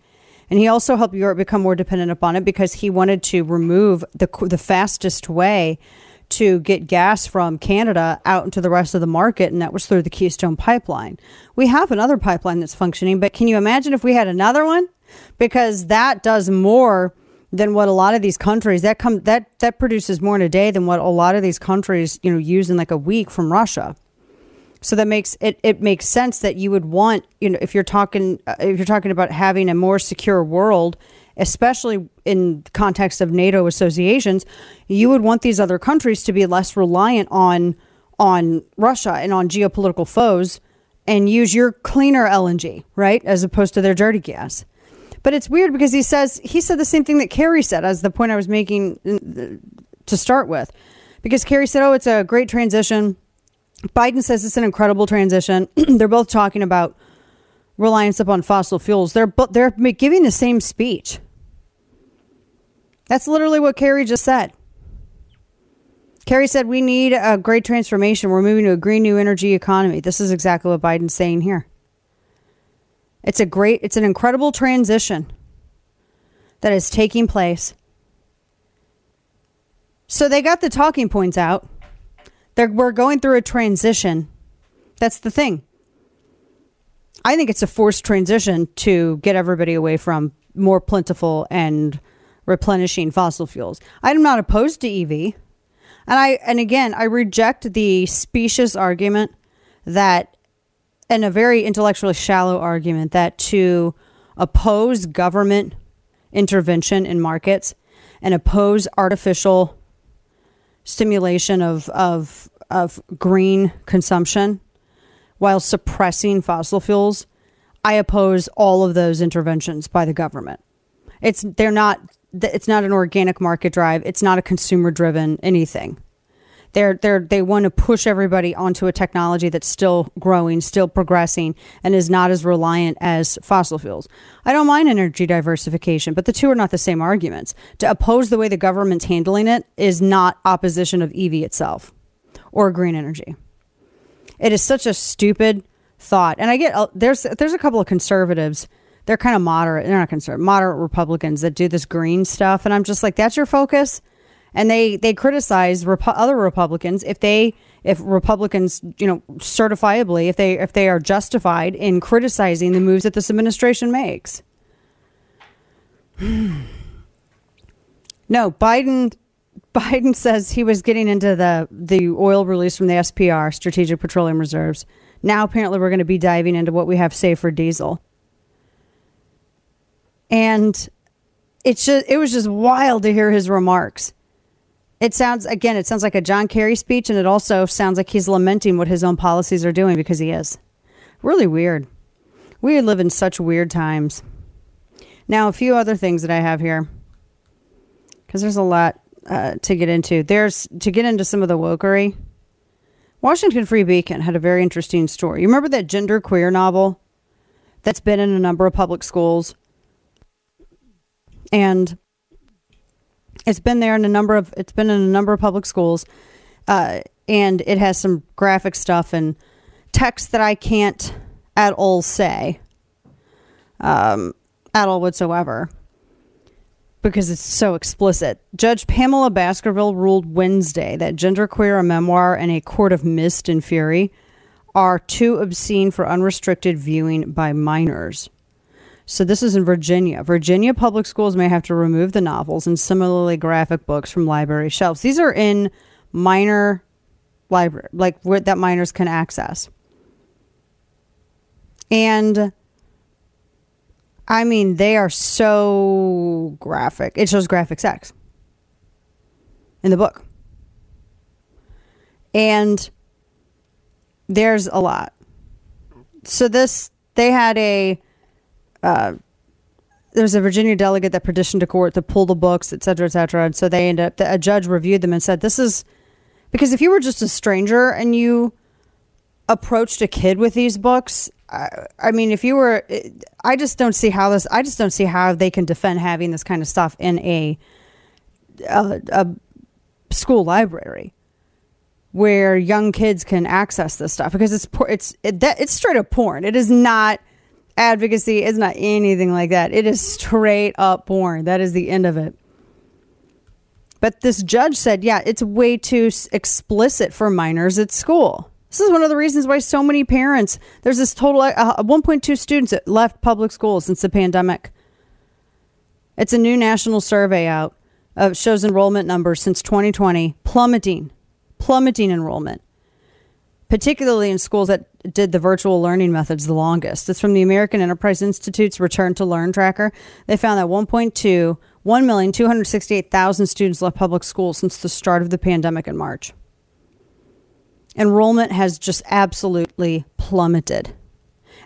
And he also helped Europe become more dependent upon it because he wanted to remove the the fastest way to get gas from Canada out into the rest of the market, and that was through the Keystone Pipeline. We have another pipeline that's functioning, but can you imagine if we had another one? Because that does more than what a lot of these countries that come that that produces more in a day than what a lot of these countries you know use in like a week from Russia. So that makes it it makes sense that you would want you know if you're talking uh, if you're talking about having a more secure world especially in context of NATO associations, you would want these other countries to be less reliant on on Russia and on geopolitical foes and use your cleaner LNG, right, as opposed to their dirty gas. But it's weird because he says he said the same thing that Kerry said as the point I was making to start with. Because Kerry said, "Oh, it's a great transition." Biden says it's an incredible transition. <clears throat> They're both talking about reliance upon fossil fuels. They're they're giving the same speech. That's literally what Kerry just said. Kerry said we need a great transformation. We're moving to a green new energy economy. This is exactly what Biden's saying here. It's a great, it's an incredible transition that is taking place. So they got the talking points out. They're, we're going through a transition. That's the thing. I think it's a forced transition to get everybody away from more plentiful and replenishing fossil fuels. I'm not opposed to EV. And I and again, I reject the specious argument that and a very intellectually shallow argument that to oppose government intervention in markets and oppose artificial stimulation of of of green consumption while suppressing fossil fuels, I oppose all of those interventions by the government. It's they're not it's not an organic market drive. It's not a consumer driven anything. They're, they're, they want to push everybody onto a technology that's still growing, still progressing, and is not as reliant as fossil fuels. I don't mind energy diversification, but the two are not the same arguments. To oppose the way the government's handling it is not opposition of EV itself or green energy. It is such a stupid thought. And I get uh, there's there's a couple of conservatives they're kind of moderate. They're not conservative, moderate Republicans that do this green stuff, and I'm just like, that's your focus. And they they criticize Repo- other Republicans if they if Republicans you know certifiably if they if they are justified in criticizing the moves that this administration makes. <sighs> no, Biden Biden <laughs> says he was getting into the the oil release from the SPR, Strategic Petroleum Reserves. Now apparently we're going to be diving into what we have saved for diesel and it's just it was just wild to hear his remarks. It sounds again, it sounds like a John Kerry speech, and it also sounds like he's lamenting what his own policies are doing because he is. Really weird. We live in such weird times. Now, a few other things that I have here, because there's a lot. uh, to get into. There's to get into some of the wokery. Washington Free Beacon had a very interesting story. You remember that gender queer novel that's been in a number of public schools, and it's been there in a number of it's been in a number of public schools, uh, and it has some graphic stuff and text that I can't at all say, um, at all whatsoever because it's so explicit. Judge Pamela Baskerville ruled Wednesday that Genderqueer, a memoir, and A Court of Mist and Fury are too obscene for unrestricted viewing by minors. So this is in Virginia. Virginia public schools may have to remove the novels and similarly graphic books from library shelves. These are in minor library, like where that minors can access. And I mean, they are so graphic. It shows graphic sex in the book. And there's a lot. So this they had a uh, there was a Virginia delegate that petitioned to court to pull the books, et cetera, et cetera. And so they ended up, a judge reviewed them and said, this is because if you were just a stranger and you approached a kid with these books, I, I mean, if you were, I just don't see how this, I just don't see how they can defend having this kind of stuff in a, a, a school library where young kids can access this stuff because it's it's it, that it's straight up porn. It is not advocacy. It's not anything like that. It is straight up porn. That is the end of it. But this judge said, yeah, it's way too explicit for minors at school. This is one of the reasons why so many parents, there's this total uh, 1.2 students that left public school since the pandemic. It's a new national survey out. Uh, shows enrollment numbers since 2020 plummeting, plummeting enrollment, particularly in schools that did the virtual learning methods the longest. It's from the American Enterprise Institute's Return to Learn tracker. They found that 1.2, 1,268,000 students left public schools since the start of the pandemic in March enrollment has just absolutely plummeted.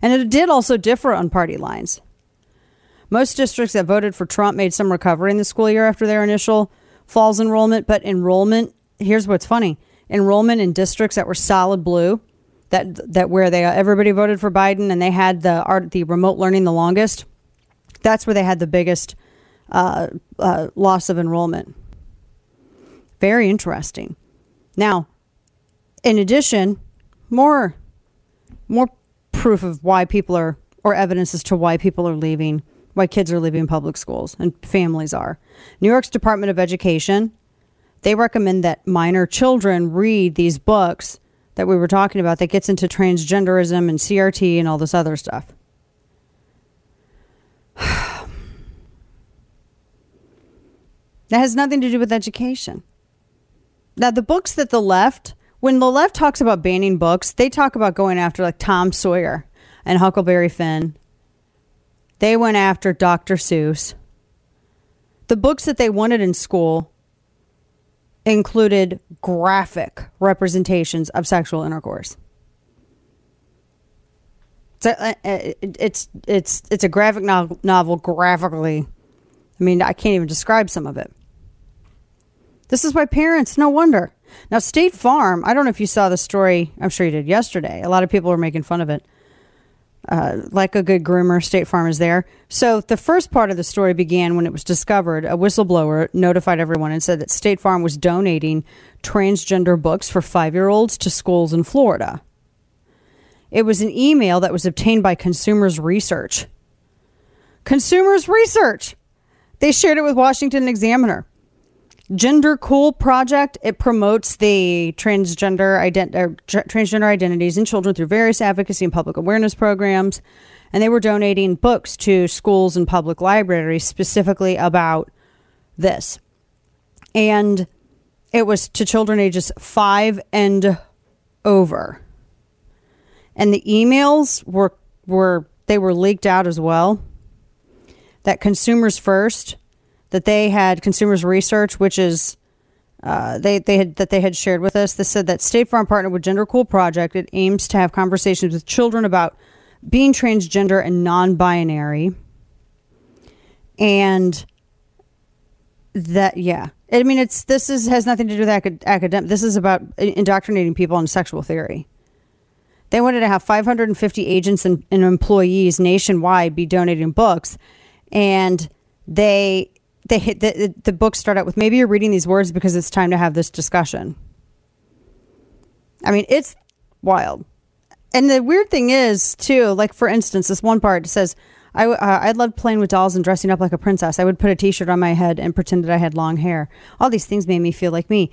And it did also differ on party lines. Most districts that voted for Trump made some recovery in the school year after their initial falls enrollment, but enrollment, here's what's funny. Enrollment in districts that were solid blue, that that where they everybody voted for Biden and they had the art the remote learning the longest, that's where they had the biggest uh, uh, loss of enrollment. Very interesting. Now, in addition, more more proof of why people are or evidence as to why people are leaving, why kids are leaving public schools and families are. New York's Department of Education, they recommend that minor children read these books that we were talking about that gets into transgenderism and CRT and all this other stuff. <sighs> that has nothing to do with education. Now, the books that the left when the left talks about banning books, they talk about going after like Tom Sawyer and Huckleberry Finn. They went after Dr. Seuss. The books that they wanted in school included graphic representations of sexual intercourse. So, uh, uh, it's it's it's a graphic novel, novel graphically. I mean, I can't even describe some of it. This is why parents, no wonder. Now, State Farm, I don't know if you saw the story. I'm sure you did yesterday. A lot of people were making fun of it. Uh, like a good groomer, State Farm is there. So the first part of the story began when it was discovered. A whistleblower notified everyone and said that State Farm was donating transgender books for five year olds to schools in Florida. It was an email that was obtained by Consumers Research. Consumers Research! They shared it with Washington Examiner. Gender Cool Project. It promotes the transgender ident- transgender identities in children through various advocacy and public awareness programs. And they were donating books to schools and public libraries specifically about this. And it was to children ages five and over. And the emails were were they were leaked out as well. That consumers first that they had consumers research, which is uh, they they had that they had shared with us. They said that State Farm partnered with Gender Cool Project. It aims to have conversations with children about being transgender and non-binary, and that yeah, I mean, it's this is has nothing to do with acad- academic. This is about indoctrinating people in sexual theory. They wanted to have 550 agents and, and employees nationwide be donating books, and they they hit the, the book start out with maybe you're reading these words because it's time to have this discussion. I mean, it's wild. And the weird thing is, too, like for instance, this one part says, I, uh, I loved playing with dolls and dressing up like a princess. I would put a t shirt on my head and pretend that I had long hair. All these things made me feel like me.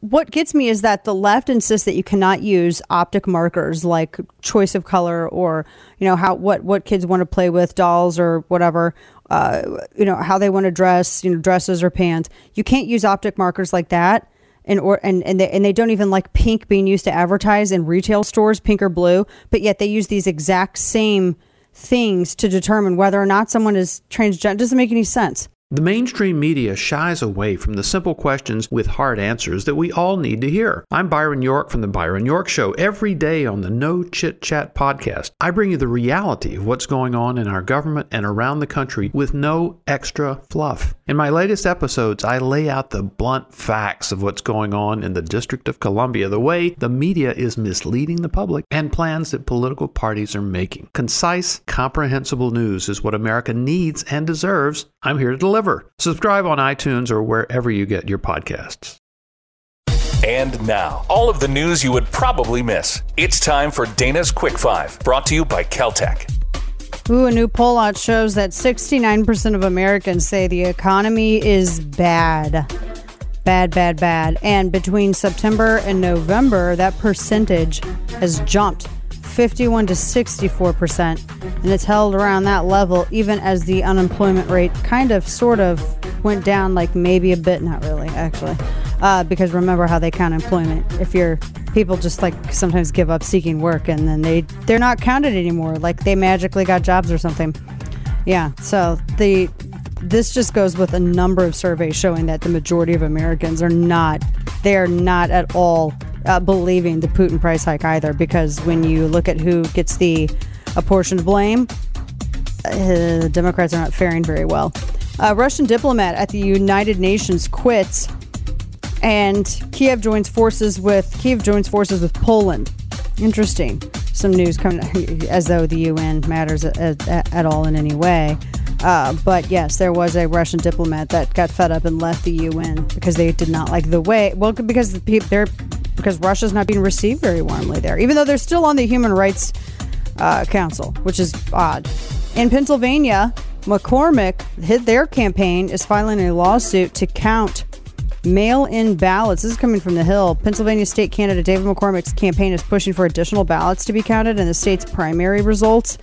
What gets me is that the left insists that you cannot use optic markers like choice of color or you know how what what kids want to play with dolls or whatever uh, you know how they want to dress you know dresses or pants. You can't use optic markers like that and or and and they, and they don't even like pink being used to advertise in retail stores, pink or blue, but yet they use these exact same things to determine whether or not someone is transgender. Doesn't make any sense.
The mainstream media shies away from the simple questions with hard answers that we all need to hear. I'm Byron York from The Byron York Show. Every day on the No Chit Chat podcast, I bring you the reality of what's going on in our government and around the country with no extra fluff. In my latest episodes, I lay out the blunt facts of what's going on in the District of Columbia, the way the media is misleading the public, and plans that political parties are making. Concise, comprehensible news is what America needs and deserves. I'm here to deliver. Subscribe on iTunes or wherever you get your podcasts.
And now, all of the news you would probably miss. It's time for Dana's Quick Five, brought to you by Kel-Tec.
Ooh, a new poll out shows that 69% of Americans say the economy is bad. Bad, bad, bad. And between September and November, that percentage has jumped 51 to 64 percent, and it's held around that level even as the unemployment rate kind of, sort of went down, like maybe a bit, not really, actually, uh, because remember how they count employment. If you're people just like sometimes give up seeking work and then they they're not counted anymore, like they magically got jobs or something. Yeah, so the this just goes with a number of surveys showing that the majority of Americans are not they are not at all uh, believing the Putin price hike either, because when you look at who gets the apportioned blame, uh, Democrats are not faring very well. A Russian diplomat at the United Nations quits, and Kiev joins forces with Kiev joins forces with Poland. Interesting. Some news coming <laughs> as though the UN matters at, at, at all in any way. Uh, but yes, there was a Russian diplomat that got fed up and left the UN because they did not like the way. Well, because the people they're because Russia's not being received very warmly there, even though they're still on the Human Rights uh, Council, which is odd. In Pennsylvania, McCormick, their campaign is filing a lawsuit to count mail in ballots. This is coming from the Hill. Pennsylvania state candidate David McCormick's campaign is pushing for additional ballots to be counted in the state's primary results.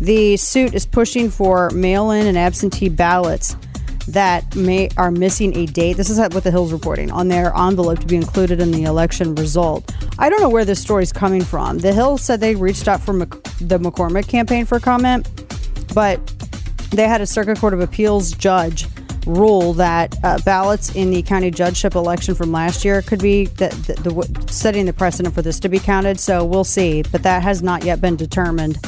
The suit is pushing for mail in and absentee ballots that may are missing a date. This is what the Hill's reporting on their envelope to be included in the election result. I don't know where this story is coming from. The Hill said they reached out for Mc, the McCormick campaign for comment, but they had a Circuit Court of Appeals judge rule that uh, ballots in the county judgeship election from last year could be the, the, setting the precedent for this to be counted. So we'll see, but that has not yet been determined.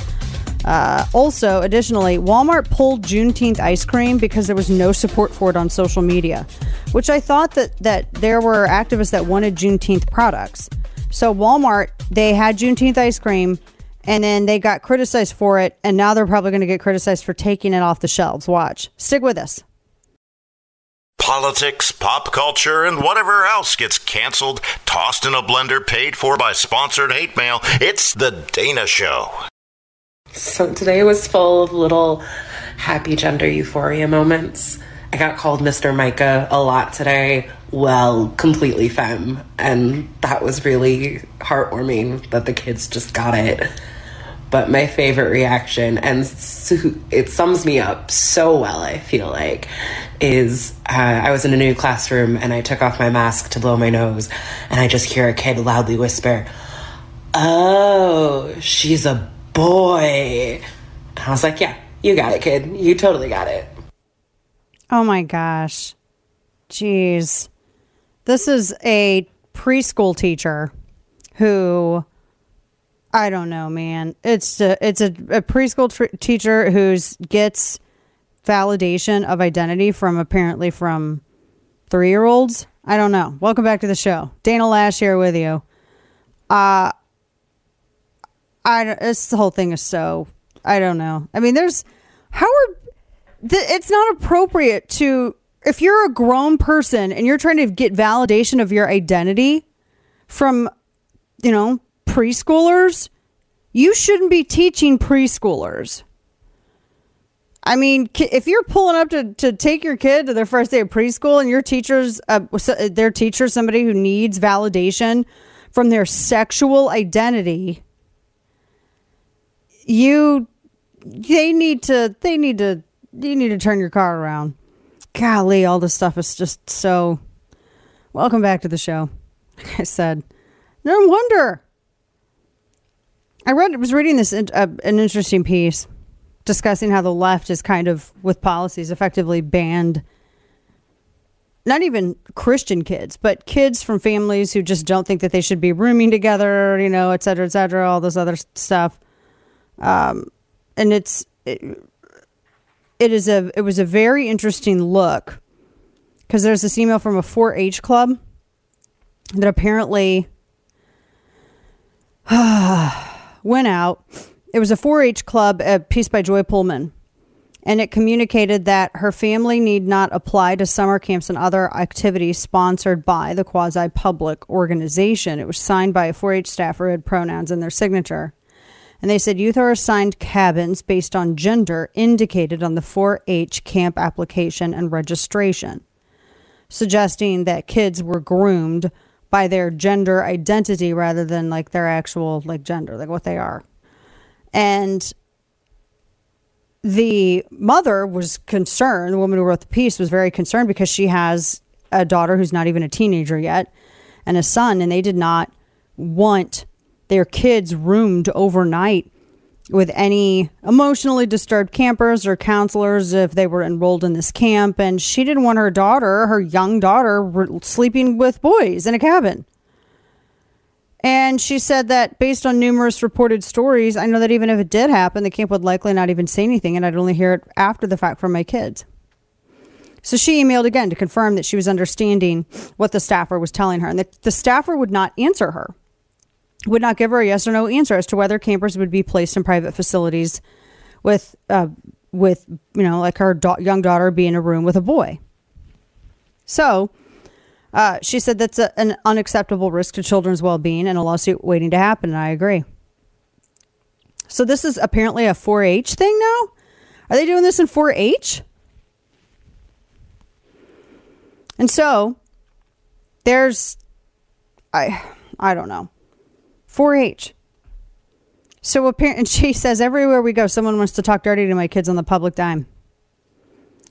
Uh, also, additionally, Walmart pulled Juneteenth ice cream because there was no support for it on social media, which I thought that that there were activists that wanted Juneteenth products. So Walmart, they had Juneteenth ice cream, and then they got criticized for it, and now they're probably going to get criticized for taking it off the shelves. Watch, stick with us.
Politics, pop culture, and whatever else gets canceled, tossed in a blender, paid for by sponsored hate mail. It's the Dana Show.
So today was full of little happy gender euphoria moments. I got called Mr. Micah a lot today. Well, completely femme. And that was really heartwarming that the kids just got it. But my favorite reaction, and it sums me up so well, I feel like, is uh, I was in a new classroom and I took off my mask to blow my nose, and I just hear a kid loudly whisper, Oh, she's a boy. I was like, yeah, you got it, kid. You totally got it.
Oh my gosh. Jeez. This is a preschool teacher who I don't know, man. It's a, it's a, a preschool tr- teacher who gets validation of identity from apparently from three year olds. I don't know. Welcome back to the show. Dana Loesch here with you. Uh, I don't, this whole thing is so I don't know. I mean, there's how are th- it's not appropriate to if you're a grown person and you're trying to get validation of your identity from you know preschoolers, you shouldn't be teaching preschoolers. I mean, if you're pulling up to, to take your kid to their first day of preschool and your teacher's uh, their teacher somebody who needs validation from their sexual identity, you they need to they need to you need to turn your car around. Golly, all this stuff is just so. Welcome back to the show. Like <laughs> I said, no wonder. I read was reading this uh, an interesting piece discussing how the left is kind of with policies effectively banned not even Christian kids, but kids from families who just don't think that they should be rooming together, you know, et cetera, et cetera, all this other stuff. Um, and it's it, it is a it was a very interesting look because there's this email from a 4-H club that apparently <sighs> went out. It was a 4-H club, a piece by Joy Pullmann, and it communicated that her family need not apply to summer camps and other activities sponsored by the quasi public organization. It was signed by a 4-H staffer who had pronouns in their signature. And they said youth are assigned cabins based on gender indicated on the 4 H camp application and registration, suggesting that kids were groomed by their gender identity rather than like their actual like gender, like what they are. And the mother was concerned, the woman who wrote the piece was very concerned because she has a daughter who's not even a teenager yet and a son, and they did not want their kids roomed overnight with any emotionally disturbed campers or counselors if they were enrolled in this camp. And she didn't want her daughter, her young daughter, sleeping with boys in a cabin. And she said that based on numerous reported stories, I know that even if it did happen, the camp would likely not even say anything, and I'd only hear it after the fact from my kids. So she emailed again to confirm that she was understanding what the staffer was telling her, and that the staffer would not answer her would not give her a yes or no answer as to whether campers would be placed in private facilities with uh, with you know like her da- young daughter be in a room with a boy. So uh, she said that's a, an unacceptable risk to children's well-being and a lawsuit waiting to happen. And I agree. So this is apparently a 4-H thing now. Are they doing this in 4-H? And so there's I I don't know. 4 H. So apparently, <laughs> she says everywhere we go, someone wants to talk dirty to my kids on the public dime.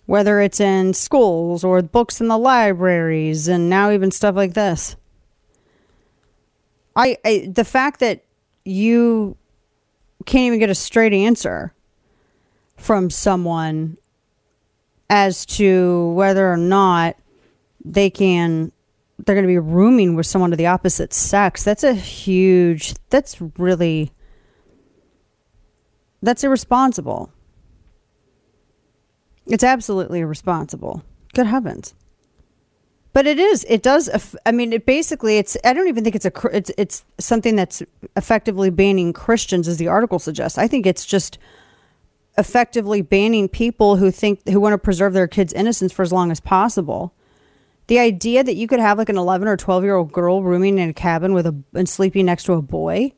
Whether it's in schools or books in the libraries, and now even stuff like this. I, I the fact that you can't even get a straight answer from someone as to whether or not they can they're going to be rooming with someone of the opposite sex. That's a huge, that's really, that's irresponsible. It's absolutely irresponsible. Good heavens. But it is. It does. I mean, it basically. It's. I don't even think it's a. It's. It's something that's effectively banning Christians, as the article suggests. I think it's just effectively banning people who think who want to preserve their kids' innocence for as long as possible the idea that you could have like an 11 or 12 year old girl rooming in a cabin with a and sleeping next to a boy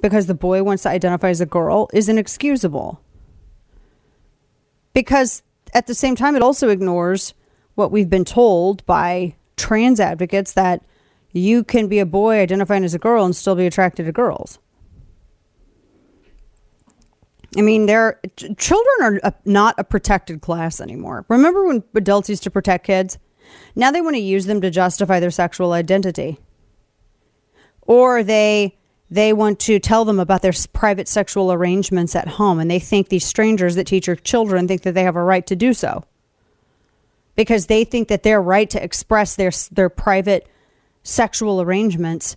because the boy wants to identify as a girl is inexcusable. Because at the same time, it also ignores what we've been told by trans advocates that you can be a boy identifying as a girl and still be attracted to girls. I mean, they're children are not a protected class anymore. Remember when adults used to protect kids? Now they want to use them to justify their sexual identity. Or they they want to tell them about their private sexual arrangements at home and they think these strangers that teach your children think that they have a right to do so. Because they think that their right to express their their private sexual arrangements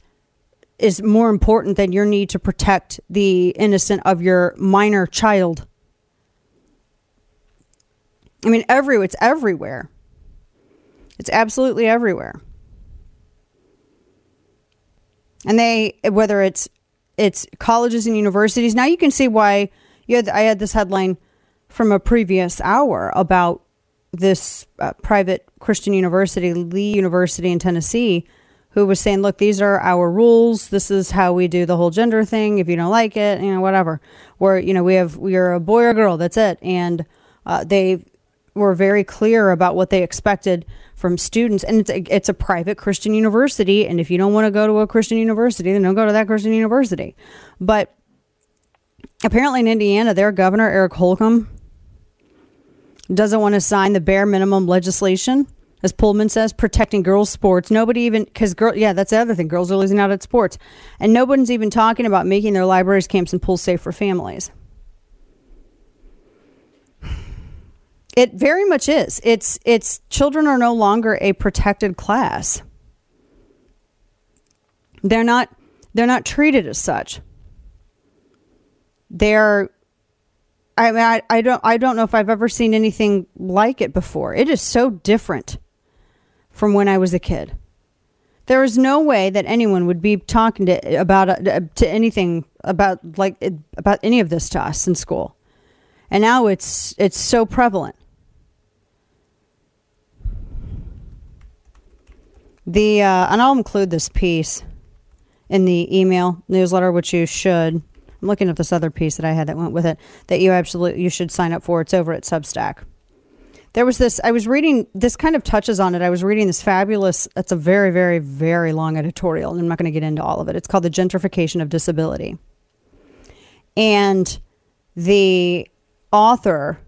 is more important than your need to protect the innocent of your minor child. I mean, every it's everywhere. It's absolutely everywhere. And they, whether it's it's colleges and universities. Now you can see why you had, I had this headline from a previous hour about this uh, private Christian university, Lee University in Tennessee, who was saying, "Look, these are our rules. This is how we do the whole gender thing. If you don't like it, you know, whatever. Where you know we have we are a boy or girl. That's it." And uh, they were very clear about what they expected from students. And it's a, it's a private Christian university. And if you don't want to go to a Christian university, then don't go to that Christian university. But apparently in Indiana, their governor, Eric Holcomb, doesn't want to sign the bare minimum legislation. As Pullmann says, protecting girls' sports. Nobody even, because girl, yeah, that's the other thing. Girls are losing out at sports, and nobody's even talking about making their libraries, camps, and pools safe for families. It very much is. It's it's children are no longer a protected class. They're not they're not treated as such. They're I mean I, I don't I don't know if I've ever seen anything like it before. It is so different from when I was a kid. There is no way that anyone would be talking to about uh, to anything about like about any of this to us in school. And now it's it's so prevalent. The uh, and I'll include this piece in the email newsletter, which you should. I'm looking at this other piece that I had that went with it that you absolutely you should sign up for. It's over at Substack. There was this. I was reading. This kind of touches on it. I was reading this fabulous. It's a very, very, very long editorial, and I'm not going to get into all of it. It's called "The Gentrification of Disability," and the author.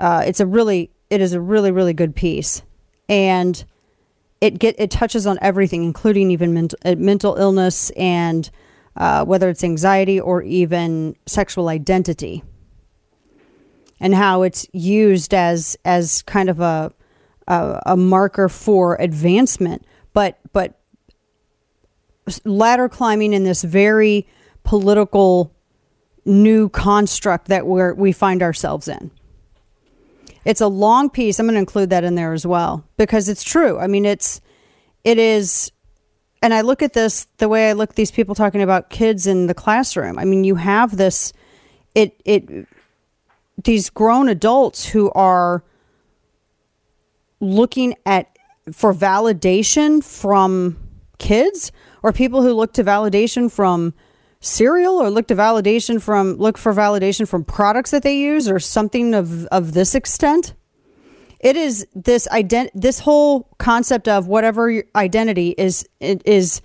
Uh, it's a really. It is a really, really good piece, and it get it touches on everything, including even mental, uh, mental illness and uh, whether it's anxiety or even sexual identity, and how it's used as as kind of a a, a marker for advancement, but but ladder climbing in this very political new construct that we we find ourselves in. It's a long piece. I'm going to include that in there as well because it's true. I mean, it's it is and I look at this the way I look at these people talking about kids in the classroom. I mean, you have this it it these grown adults who are looking at for validation from kids or people who look to validation from cereal or look to validation from look for validation from products that they use or something of of this extent? It is this ident this whole concept of whatever identity is it is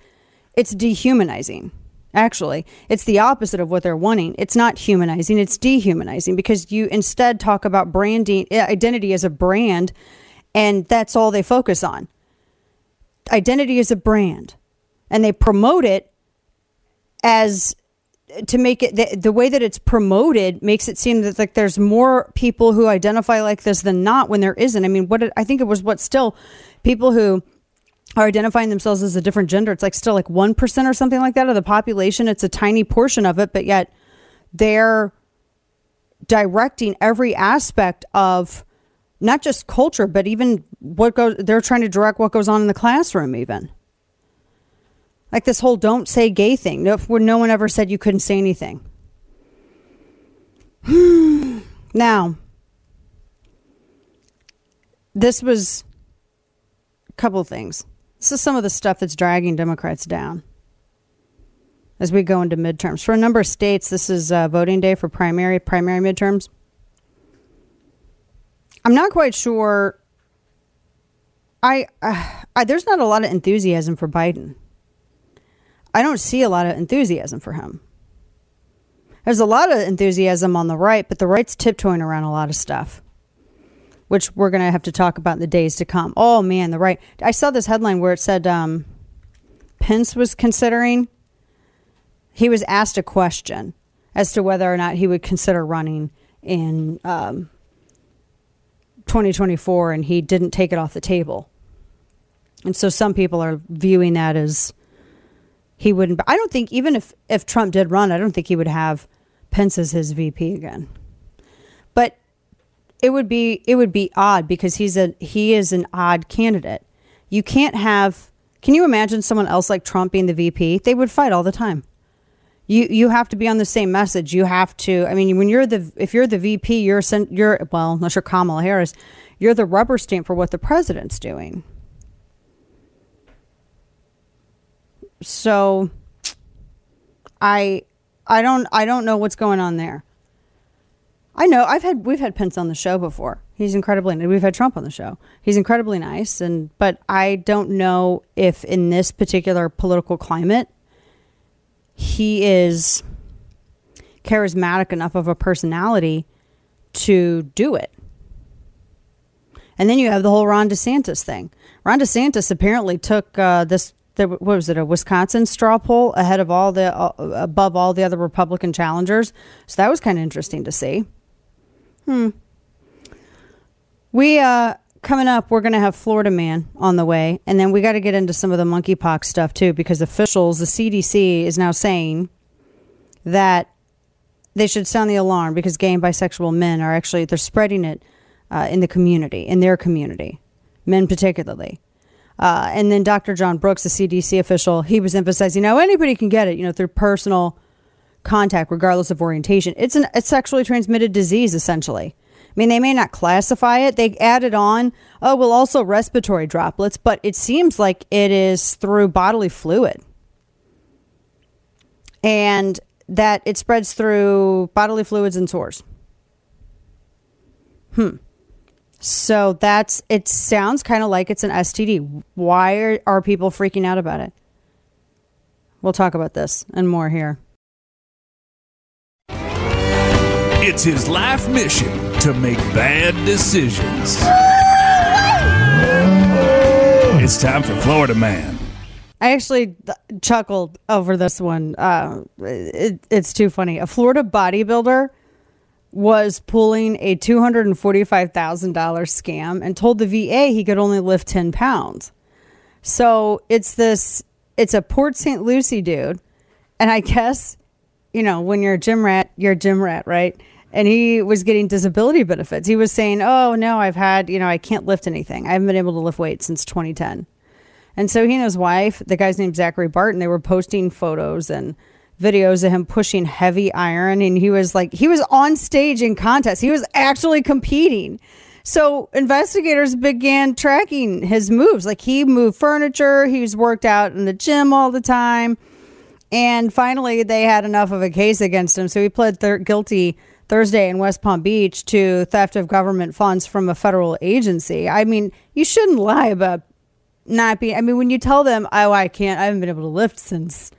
it's dehumanizing actually. It's the opposite of what they're wanting. It's not humanizing it's dehumanizing because you instead talk about branding identity as a brand and that's all they focus on. Identity is a brand and they promote it as to make it the, the, way that it's promoted makes it seem that like there's more people who identify like this than not when there isn't. I mean, what I think it was what still people who are identifying themselves as a different gender. It's like still like 1% or something like that of the population. It's a tiny portion of it, but yet they're directing every aspect of not just culture, but even what goes, they're trying to direct what goes on in the classroom even. Like this whole don't say gay thing, no, where no one ever said you couldn't say anything. <sighs> now, this was a couple things. This is some of the stuff that's dragging Democrats down as we go into midterms. For a number of states, this is uh, voting day for primary primary midterms. I'm not quite sure. I, uh, I there's not a lot of enthusiasm for Biden. I don't see a lot of enthusiasm for him. There's a lot of enthusiasm on the right, but the right's tiptoeing around a lot of stuff, which we're going to have to talk about in the days to come. Oh, man, the right. I saw this headline where it said um, Pence was considering, he was asked a question as to whether or not he would consider running in um, 2024, and he didn't take it off the table. And so some people are viewing that as he wouldn't. I don't think even if if Trump did run, I don't think he would have Pence as his VP again. But it would be it would be odd because he's a he is an odd candidate. You can't have. Can you imagine someone else like Trump being the VP? They would fight all the time. You you have to be on the same message. You have to. I mean, when you're the if you're the VP, you're sent. you're well, unless you're Kamala Harris, you're the rubber stamp for what the president's doing. So, I I don't I don't know what's going on there. I know I've had we've had Pence on the show before. He's incredibly we've had Trump on the show. He's incredibly nice and but I don't know if in this particular political climate he is charismatic enough of a personality to do it. And then you have the whole Ron DeSantis thing. Ron DeSantis apparently took uh, this what was it a Wisconsin straw poll ahead of all the uh, above all the other Republican challengers. So that was kind of interesting to see. Hmm. We uh coming up, we're going to have Florida Man on the way, and then we got to get into some of the monkeypox stuff too, because officials, the CDC, is now saying that they should sound the alarm because gay and bisexual men are actually they're spreading it uh, in the community, in their community, men particularly. Uh, and then Dr. John Brooks, the CDC official, he was emphasizing, now anybody can get it, you know, through personal contact, regardless of orientation. It's an, a sexually transmitted disease, essentially. I mean, they may not classify it. They added on, oh, well, also respiratory droplets, but it seems like it is through bodily fluid. And that it spreads through bodily fluids and sores. Hmm. So that's, it sounds kind of like it's an STD. Why are, are people freaking out about it? We'll talk about this and more here.
It's his life mission to make bad decisions. It's time for Florida Man.
I actually chuckled over this one. Uh, it, it's too funny. A Florida bodybuilder was pulling a $245,000 scam and told the VA he could only lift 10 pounds. So it's this, it's a Port St. Lucie dude. And I guess, you know, when you're a gym rat, you're a gym rat, right? and he was getting disability benefits. He was saying, "Oh no, I've had you know I can't lift anything. I haven't been able to lift weight since 2010." And so he and his wife, the guy's named Zachary Barton, they were posting photos and videos of him pushing heavy iron, and he was like he was on stage in contests. He was actually competing. So investigators began tracking his moves. Like he moved furniture, he's worked out in the gym all the time. And finally, they had enough of a case against him. So he pled guilty Thursday in West Palm Beach to theft of government funds from a federal agency. I mean, you shouldn't lie about not being. I mean, when you tell them, "Oh, I can't. I haven't been able to lift since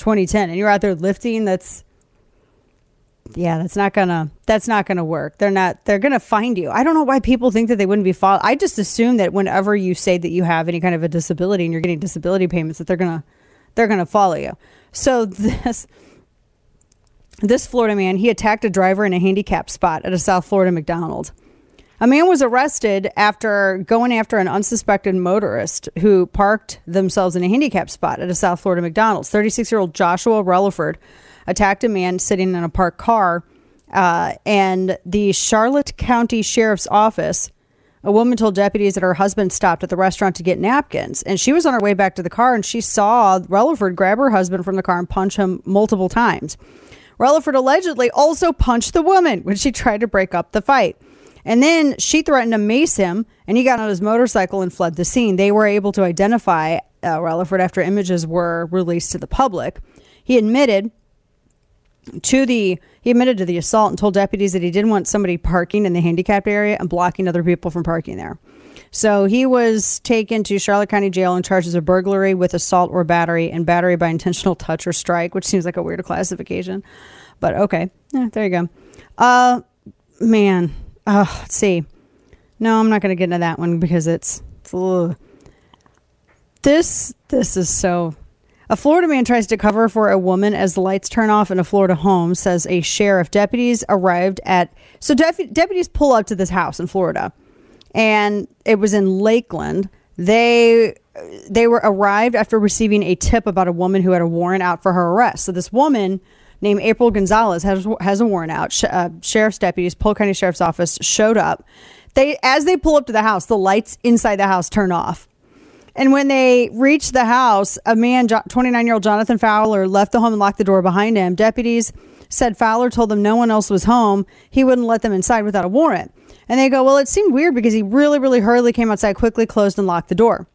2010," and you're out there lifting, that's yeah, that's not gonna that's not gonna work. They're not. They're gonna find you. I don't know why people think that they wouldn't be followed. I just assume that whenever you say that you have any kind of a disability and you're getting disability payments, that they're gonna they're gonna follow you. So <laughs> this this Florida man, he attacked a driver in a handicap spot at a South Florida McDonald's. A man was arrested after going after an unsuspected motorist who parked themselves in a handicap spot at a South Florida McDonald's. 36 year old Joshua Relaford attacked a man sitting in a parked car, uh, and the Charlotte County Sheriff's Office. A woman told deputies that her husband stopped at the restaurant to get napkins, and she was on her way back to the car, and she saw Relaford grab her husband from the car and punch him multiple times. Relaford allegedly also punched the woman when she tried to break up the fight. And then she threatened to mace him, and he got on his motorcycle and fled the scene. They were able to identify uh, Relaford after images were released to the public. He admitted to the he admitted to the assault and told deputies that he didn't want somebody parking in the handicapped area and blocking other people from parking there. So he was taken to Charlotte County Jail on charges of burglary with assault or battery and battery by intentional touch or strike, which seems like a weird classification. But okay, yeah, there you go. Uh, man, uh, let's see. No, I'm not going to get into that one because it's, it's this. This is so. A Florida man tries to cover for a woman as the lights turn off in a Florida home, says a sheriff. Deputies arrived at so def, deputies pull up to this house in Florida and it was in Lakeland. They they were arrived after receiving a tip about a woman who had a warrant out for her arrest. So this woman named April Gonzalez has has a warrant out. Sh- uh, sheriff's deputies, Polk County Sheriff's Office showed up. They as they pull up to the house, the lights inside the house turn off. And when they reached the house, a man, 29 year old Jonathan Fowler, left the home and locked the door behind him. Deputies said Fowler told them no one else was home. He wouldn't let them inside without a warrant. And they go, Well, it seemed weird because he really, really hurriedly came outside, quickly closed and locked the door.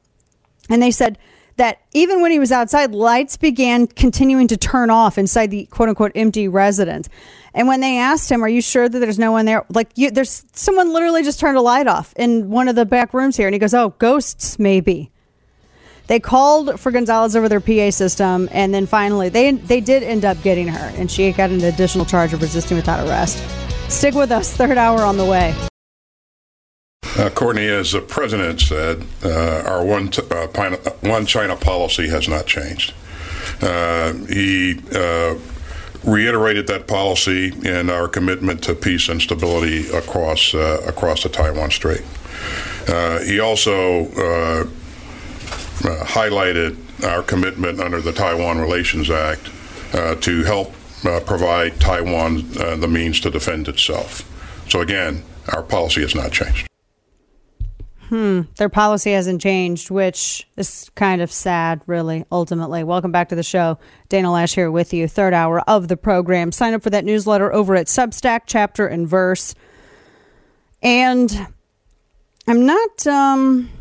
And they said that even when he was outside, lights began continuing to turn off inside the quote unquote empty residence. And when they asked him, Are you sure that there's no one there? Like, you, there's someone literally just turned a light off in one of the back rooms here. And he goes, Oh, ghosts, maybe. They called for Gonzalez over their PA system, and then finally, they they did end up getting her, and she got an additional charge of resisting without arrest. Stick with us, third hour on the way.
Uh, Courtney, as the president said, uh, our one, t- uh, China, one China policy has not changed. Uh, he uh, reiterated that policy in our commitment to peace and stability across uh, across the Taiwan Strait. he also highlighted our commitment under the Taiwan Relations Act to help provide Taiwan the means to defend itself. So again, our policy has not changed.
Hmm. Their policy hasn't changed, which is kind of sad, really, ultimately. Welcome back to the show. Dana Loesch here with you, third hour of the program. Sign up for that newsletter over at Substack, chapter and verse. And I'm not, um,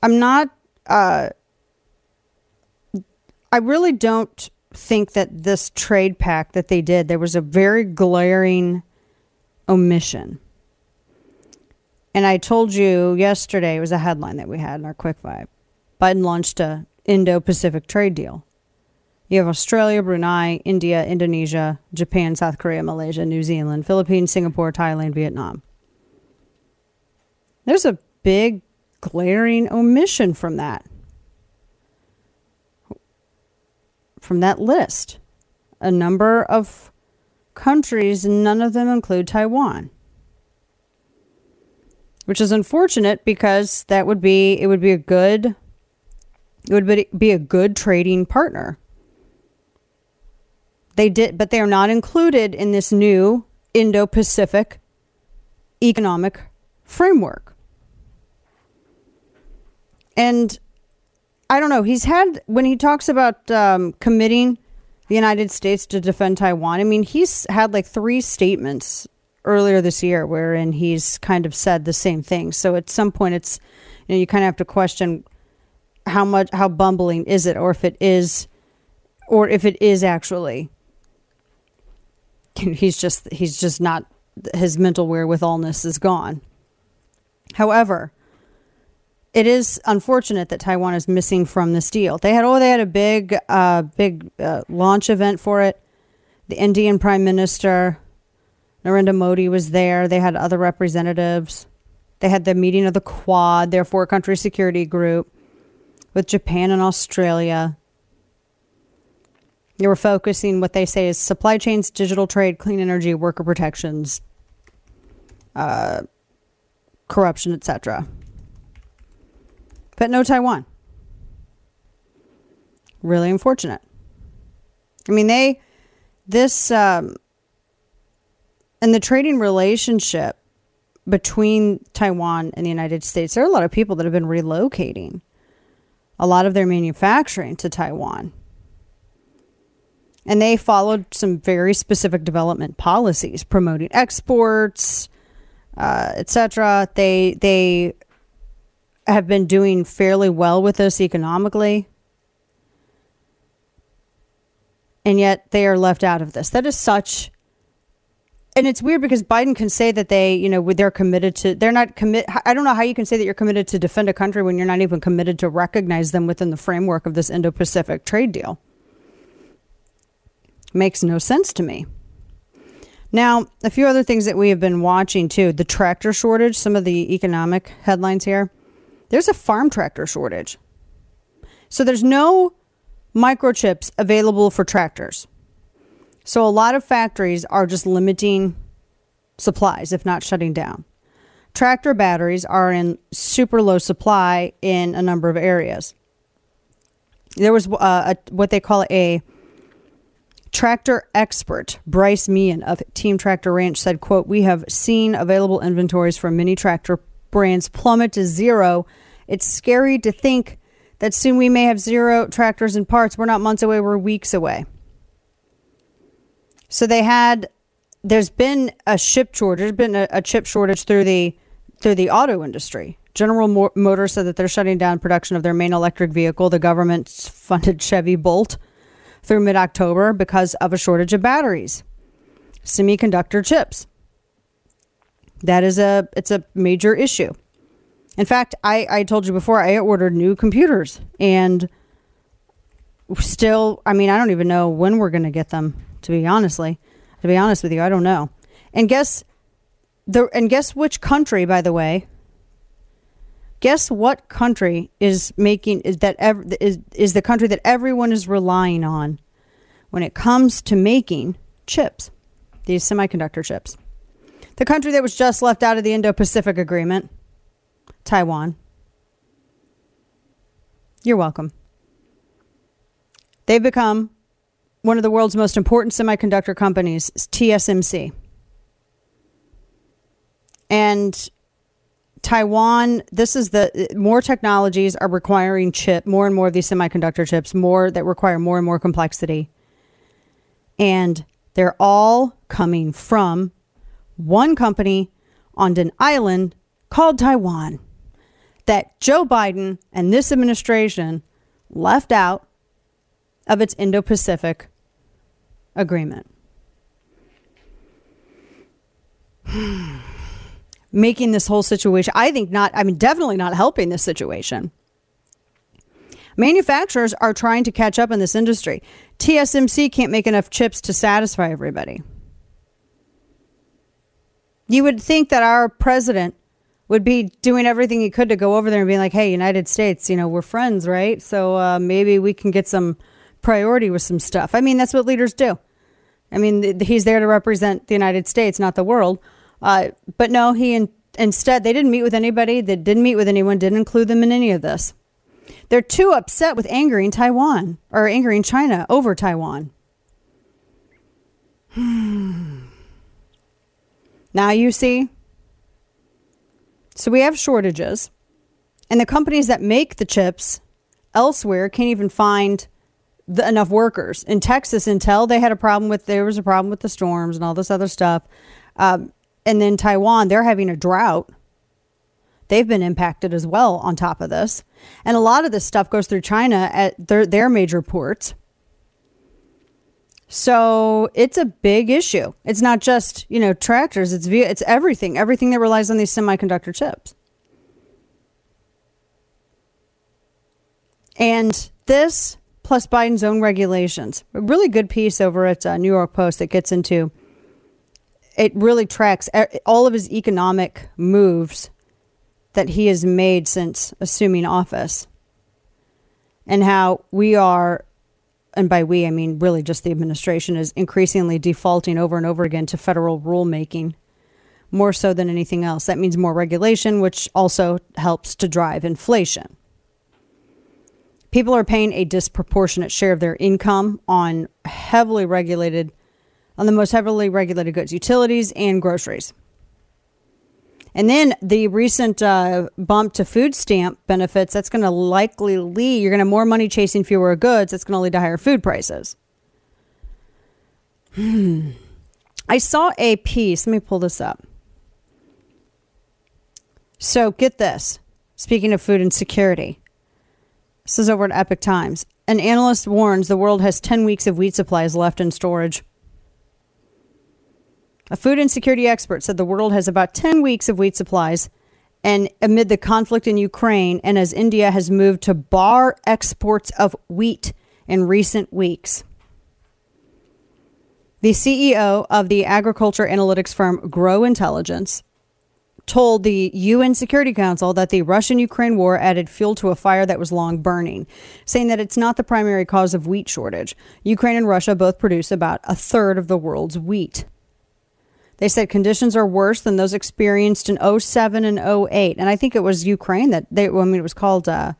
I'm not, uh, I really don't think that this trade pact that they did, there was a very glaring omission and I told you yesterday, it was a headline that we had in our quick five. Biden launched a Indo-Pacific trade deal. You have Australia, Brunei, India, Indonesia, Japan, South Korea, Malaysia, New Zealand, Philippines, Singapore, Thailand, Vietnam. There's a big glaring omission from that. From that list. A number of countries, none of them include Taiwan which is unfortunate because that would be it would be a good it would be a good trading partner. They did but they are not included in this new Indo-Pacific economic framework. And I don't know, he's had when he talks about um, committing the United States to defend Taiwan. I mean, he's had like three statements earlier this year wherein he's kind of said the same thing. So at some point it's you know you kind of have to question how much how bumbling is it or if it is or if it is actually <laughs> he's just he's just not his mental wherewithalness is gone. However, it is unfortunate that Taiwan is missing from this deal. They had oh they had a big uh, big uh, launch event for it. The Indian Prime Minister Narendra Modi was there. They had other representatives. They had the meeting of the Quad, their four country security group, with Japan and Australia. They were focusing what they say is supply chains, digital trade, clean energy, worker protections, uh, corruption, etc. But no Taiwan. Really unfortunate. I mean, they this um, and the trading relationship between Taiwan and the United States, there are a lot of people that have been relocating a lot of their manufacturing to Taiwan. And they followed some very specific development policies promoting exports, uh, etc. They they have been doing fairly well with this economically. And yet they are left out of this. That is such and it's weird because Biden can say that they, you know, they're committed to, they're not commit. I don't know how you can say that you're committed to defend a country when you're not even committed to recognize them within the framework of this Indo Pacific trade deal. Makes no sense to me. Now, a few other things that we have been watching too the tractor shortage, some of the economic headlines here. There's a farm tractor shortage. So there's no microchips available for tractors. So a lot of factories are just limiting supplies, if not shutting down. Tractor batteries are in super low supply in a number of areas. There was uh, a, what they call a Tractor expert Bryce Meehan of Team Tractor Ranch said, quote, We have seen available inventories for many tractor brands plummet to zero. It's scary to think that soon we may have zero tractors and parts. We're not months away, we're weeks away. So they had there's been a chip shortage, there's been a, a chip shortage through the through the auto industry. General Motors said that they're shutting down production of their main electric vehicle, the government <laughs> funded Chevy Bolt through mid October because of a shortage of batteries, semiconductor chips. That is a it's a major issue. In fact, I, I told you before I ordered new computers and still I mean I don't even know when we're gonna get them, to be honestly. To be honest with you, I don't know. And guess the and guess which country, by the way, Guess what country is making is that ever is is the country that everyone is relying on when it comes to making chips, these semiconductor chips. The country that was just left out of the Indo-Pacific Agreement, Taiwan. You're welcome. They've become one of the world's most important semiconductor companies, TSMC. And Taiwan, this is the more technologies are requiring chip, more and more of these semiconductor chips, more that require more and more complexity. And they're all coming from one company on an island called Taiwan that Joe Biden and this administration left out of its Indo Pacific agreement. <sighs> making this whole situation, I think not, I mean, definitely not helping this situation. Manufacturers are trying to catch up in this industry. TSMC can't make enough chips to satisfy everybody. You would think that our president would be doing everything he could to go over there and be like, hey, United States, you know, we're friends, right? So uh, maybe we can get some priority with some stuff. I mean, that's what leaders do. I mean, he's there to represent the United States, not the world. Uh, but no, he in, instead they didn't meet with anybody. They didn't meet with anyone. Didn't include them in any of this. They're too upset with angering Taiwan or angering China over Taiwan. <sighs> now you see. So we have shortages, and the companies that make the chips elsewhere can't even find the, enough workers. In Texas, Intel, they had a problem with there was a problem with the storms and all this other stuff. Um, and then Taiwan, they're having a drought. They've been impacted as well on top of this. And a lot of this stuff goes through China at their, their major ports. So it's a big issue. It's not just, you know, tractors, it's via, it's everything, everything that relies on these semiconductor chips. And this plus Biden's own regulations, a really good piece over at uh, New York Post that gets into it really tracks all of his economic moves that he has made since assuming office. And how we are and by we I mean really just the administration is increasingly defaulting over and over again to federal rulemaking more so than anything else. That means more regulation which also helps to drive inflation people are paying a disproportionate share of their income on heavily regulated on the most heavily regulated goods, utilities and groceries. And then the recent uh, bump to food stamp benefits, that's going to likely lead, you're going to have more money chasing fewer goods. That's going to lead to higher food prices. Hmm. I saw a piece. Let me pull this up. So get this. Speaking of food insecurity, this is over at Epoch Times. An analyst warns the world has 10 weeks of wheat supplies left in storage. A food insecurity expert said the world has about 10 weeks of wheat supplies. And amid the conflict in Ukraine, and as India has moved to bar exports of wheat in recent weeks. The CEO of the agriculture analytics firm Gro Intelligence told the UN Security Council that the Russian Ukraine war added fuel to a fire that was long burning, saying that it's not the primary cause of wheat shortage. Ukraine and Russia both produce about a third of the world's wheat. They said conditions are worse than those experienced in 07 and 08. And I think it was Ukraine that they, I mean, it was called uh,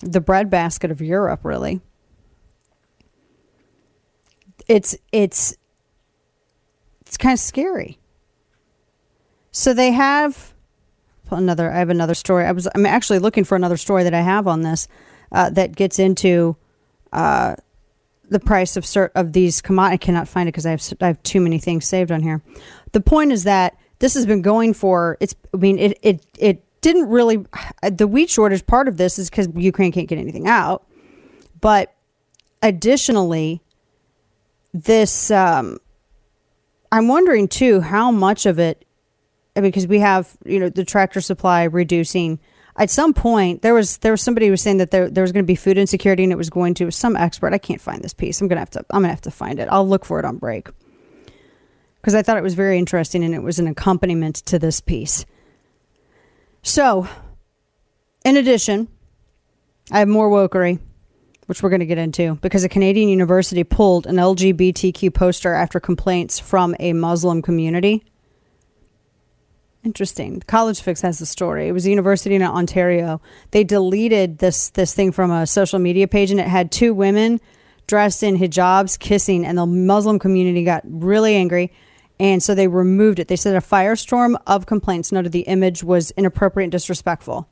the breadbasket of Europe, really. it's it's it's kind of scary. So they have another. I have another story. I was. I'm actually looking for another story that I have on this uh, that gets into uh, the price of cert of these commodities. I cannot find it because I have I have too many things saved on here. The point is that this has been going for. It's. I mean, it it it didn't really. <sighs> The wheat shortage part of this is because Ukraine can't get anything out, but additionally, this. Um, I'm wondering too how much of it because we have you know the tractor supply reducing. At some point there was there was somebody who was saying that there, there was going to be food insecurity and it was going to some expert i can't find this piece. I'm going to have to i'm going to have to find it. I'll look for it on break. Because i thought it was very interesting and it was an accompaniment to this piece. So in addition i have more wokery which we're going to get into because a canadian university pulled an lgbtq poster after complaints from a muslim community Interesting. College Fix has the story. It was a university in Ontario. They deleted this this thing from a social media page, and it had two women dressed in hijabs kissing, and the Muslim community got really angry, and so they removed it. They said a firestorm of complaints noted the image was inappropriate and disrespectful,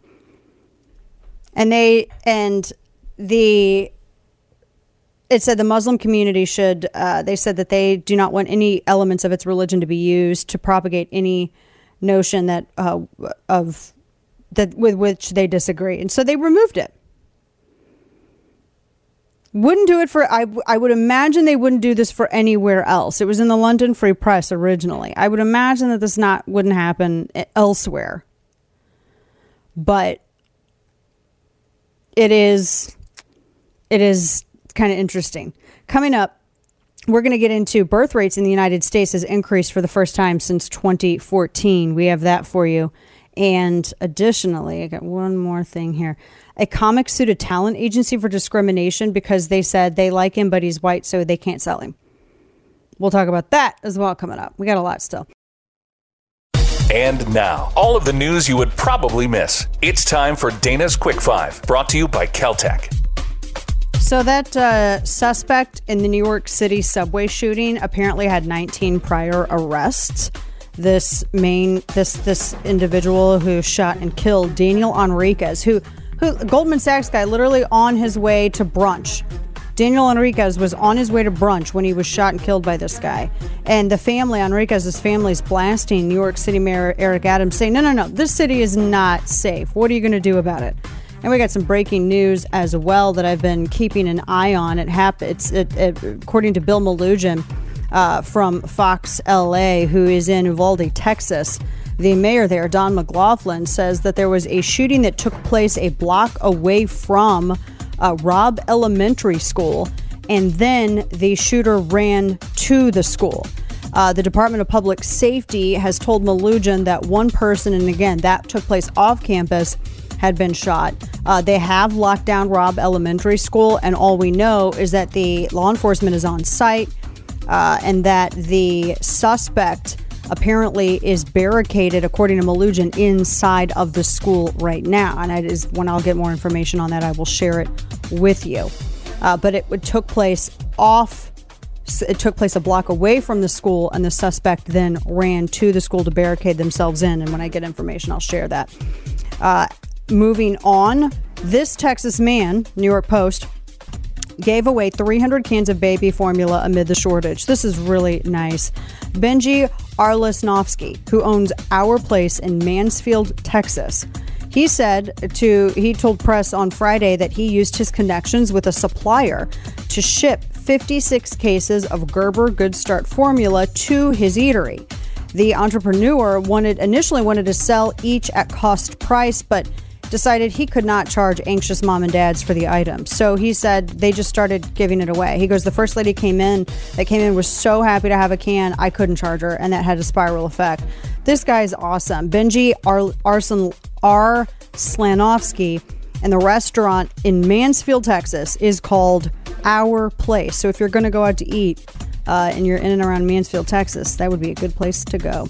and they and the it said the Muslim community should. Uh, they said that they do not want any elements of its religion to be used to propagate any notion that uh, of that with which they disagree, and so they removed it. Wouldn't do it for I. I would imagine they wouldn't do this for anywhere else. It was in the London Free Press originally. I would imagine that this not wouldn't happen elsewhere. But it is it is kind of interesting. Coming up, we're going to get into birth rates in the United States has increased for the first time since 2014. We have that for you. And additionally, I got one more thing here. A comic sued a talent agency for discrimination because they said they like him, but he's white, so they can't sell him. We'll talk about that as well coming up. We got a lot still.
And now, all of the news you would probably miss. It's time for Dana's Quick Five, brought to you by Kel-Tec.
So that uh, suspect in the New York City subway shooting apparently had 19 prior arrests. This main this this individual who shot and killed Daniel Enriquez, who who Goldman Sachs guy, literally on his way to brunch. Daniel Enriquez was on his way to brunch when he was shot and killed by this guy. And the family, Enriquez's family, is blasting New York City Mayor Eric Adams, saying, "No, no, no, this city is not safe. What are you going to do about it?" And we got some breaking news as well that I've been keeping an eye on. It happened. It's it, it, according to Bill Melugin uh, from Fox LA, who is in Uvalde, Texas. The mayor there, Don McLaughlin, says that there was a shooting that took place a block away from uh, Robb Elementary School, and then the shooter ran to the school. Uh, the Department of Public Safety has told Melugin that one person, and again, that took place off campus, had been shot. Uh, they have locked down Robb Elementary School, and all we know is that the law enforcement is on site uh, and that the suspect apparently is barricaded, according to Melugin, inside of the school right now. And it is when I'll get more information on that, I will share it with you. Uh, but it, it took place off it took place a block away from the school, and the suspect then ran to the school to barricade themselves in. And when I get information, I'll share that. Uh, Moving on, this Texas man, New York Post, gave away 300 cans of baby formula amid the shortage. This is really nice. Benji Arlisnovsky, who owns Our Place in Mansfield, Texas, he said to he told press on Friday that he used his connections with a supplier to ship 56 cases of Gerber Good Start formula to his eatery. The entrepreneur wanted initially wanted to sell each at cost price, but decided he could not charge anxious mom and dads for the items. So he said they just started giving it away. He goes, The first lady came in that came in was so happy to have a can, I couldn't charge her, and that had a spiral effect. This guy's awesome. Benji Ar- Arson R. Slanovsky and the restaurant in Mansfield, Texas is called Our Place. So if you're going to go out to eat uh, and you're in and around Mansfield, Texas, that would be a good place to go.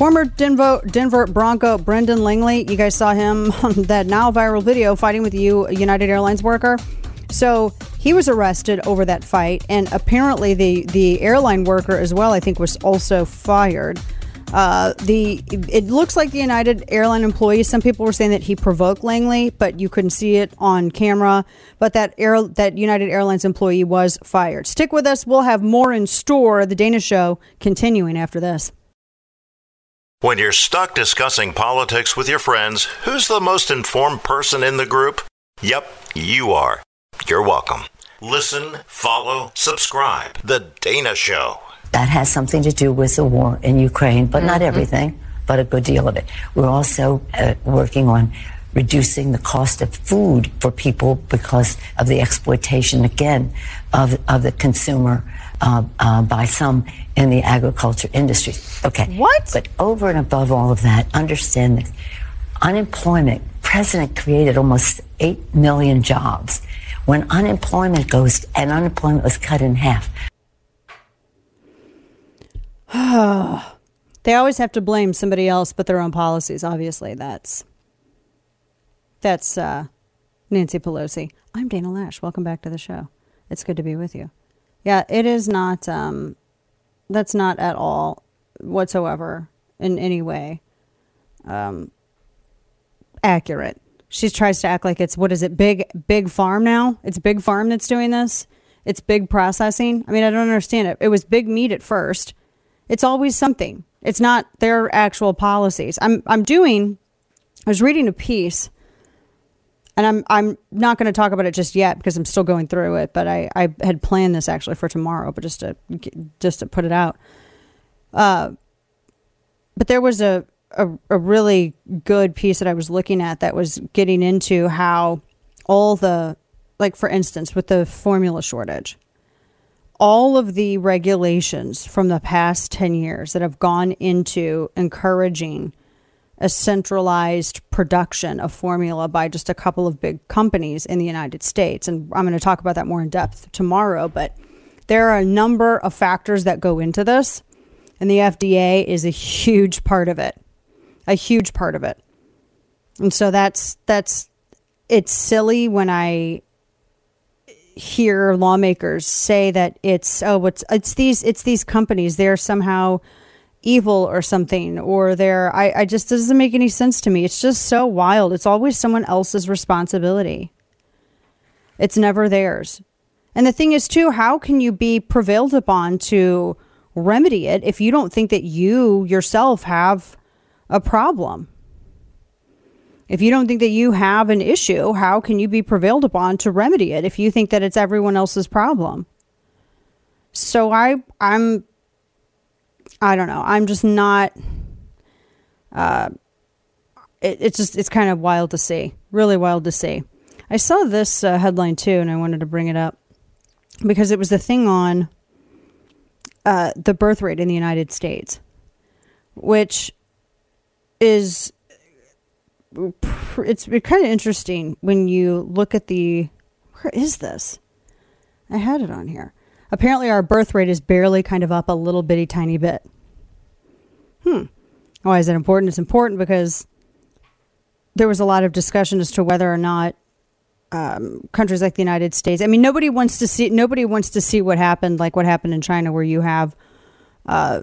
Former Denver, Denver Bronco Brendan Langley, you guys saw him <laughs> on that now viral video fighting with you, United Airlines worker. So he was arrested over that fight, and apparently the the airline worker as well. I think was also fired. Uh, the it looks like the United airline employee. Some people were saying that he provoked Langley, but you couldn't see it on camera. But that air that United Airlines employee was fired. Stick with us. We'll have more in store. The Dana Show continuing after this.
When you're stuck discussing politics with your friends, who's the most informed person in the group? Yep, you are. You're welcome. Listen, follow, subscribe. The Dana Show.
That has something to do with the war in Ukraine, but not
Mhm.
everything, but a good deal of it. We're also uh, working on reducing the cost of food for people because of the exploitation, again, of, of the consumer uh, uh, by some in the agriculture industry. Okay. What? But over and above all of that, understand this. Unemployment, President created almost 8 million jobs. When unemployment goes, and unemployment was cut in half, <sighs>
they always have to blame somebody else but their own policies. Obviously, that's that's uh, Nancy Pelosi. I'm Dana Loesch. Welcome back to the show. It's good to be with you. Yeah, it is not. Um, that's not at all whatsoever in any way um, accurate. She tries to act like it's what is it? Big big farm now. It's big farm that's doing this. It's big processing. I mean, I don't understand it. It was big meat at first. It's always something. It's not their actual policies. I'm I'm doing. I was reading a piece, and I'm I'm not going to talk about it just yet because I'm still going through it. But I I had planned this actually for tomorrow, but just to just to put it out. Uh, but there was a, a a really good piece that I was looking at that was getting into how all the like for instance with the formula shortage all of the regulations from the past 10 years that have gone into encouraging a centralized production of formula by just a couple of big companies in the United States. And I'm going to talk about that more in depth tomorrow. But there are a number of factors that go into this, and the FDA is a huge part of it. A huge part of it. And so that's that's it's silly when I hear lawmakers say that it's oh it's it's these it's these companies they're somehow evil or something or they're I, I just doesn't make any sense to me. It's just so wild. It's always someone else's responsibility. It's never theirs. And the thing is too how can you be prevailed upon to remedy it if you don't think that you yourself have a problem? If you don't think that you have an issue, how can you be prevailed upon to remedy it if you think that it's everyone else's problem? So I I'm I don't know. I'm just not uh it, it's just it's kind of wild to see. Really wild to see. I saw this uh, headline too and I wanted to bring it up because it was the thing on uh, the birth rate in the United States, which is it's kind of interesting when you look at the where is this? I had it on here. Apparently, our birth rate is barely kind of up a little bitty tiny bit. Hmm. Why is it important? It's important because there was a lot of discussion as to whether or not um, countries like the United States. I mean, nobody wants to see nobody wants to see what happened, like what happened in China, where you have uh,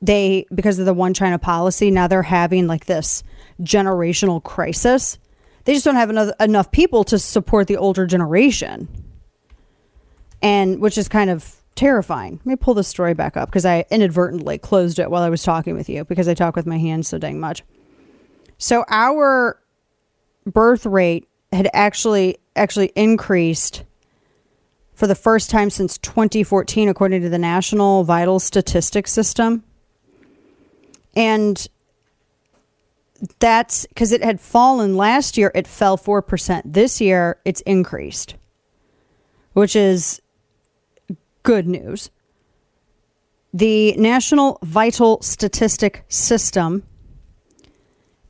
they because of the one China policy. Now they're having like this generational crisis. They just don't have enough, enough people to support the older generation. And which is kind of terrifying. Let me pull the story back up because I inadvertently closed it while I was talking with you because I talk with my hands so dang much. So our birth rate had actually actually increased for the first time since 2014 according to the National Vital Statistics System. And that's because it had fallen last year, it fell 4%. This year, it's increased, which is good news. The National Vital Statistic System,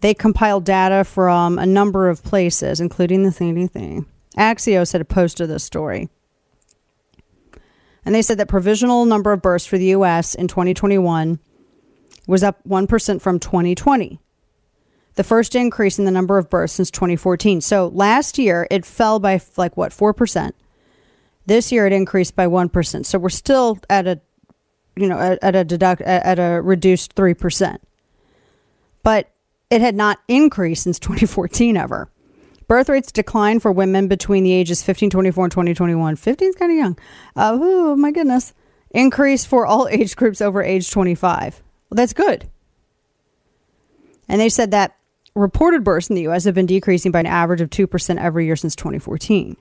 they compiled data from a number of places, including the CDC. Axios had posted this story. And they said that provisional number of births for the U.S. in 2021 was up 1% from 2020. the first increase in the number of births since 2014. So last year it fell by like what, 4%. This year it increased by 1%. So we're still at a you know, at, at a deduct at a reduced 3%. But it had not increased since 2014 ever. Birth rates declined for women between the ages 15, 24, and 2021. 15 is kind of young. Uh, oh, my goodness. Increase for all <laughs> age groups over age 25. Well, that's good. And they said that reported births in the U.S. have been decreasing by an average of 2% every year since 2014.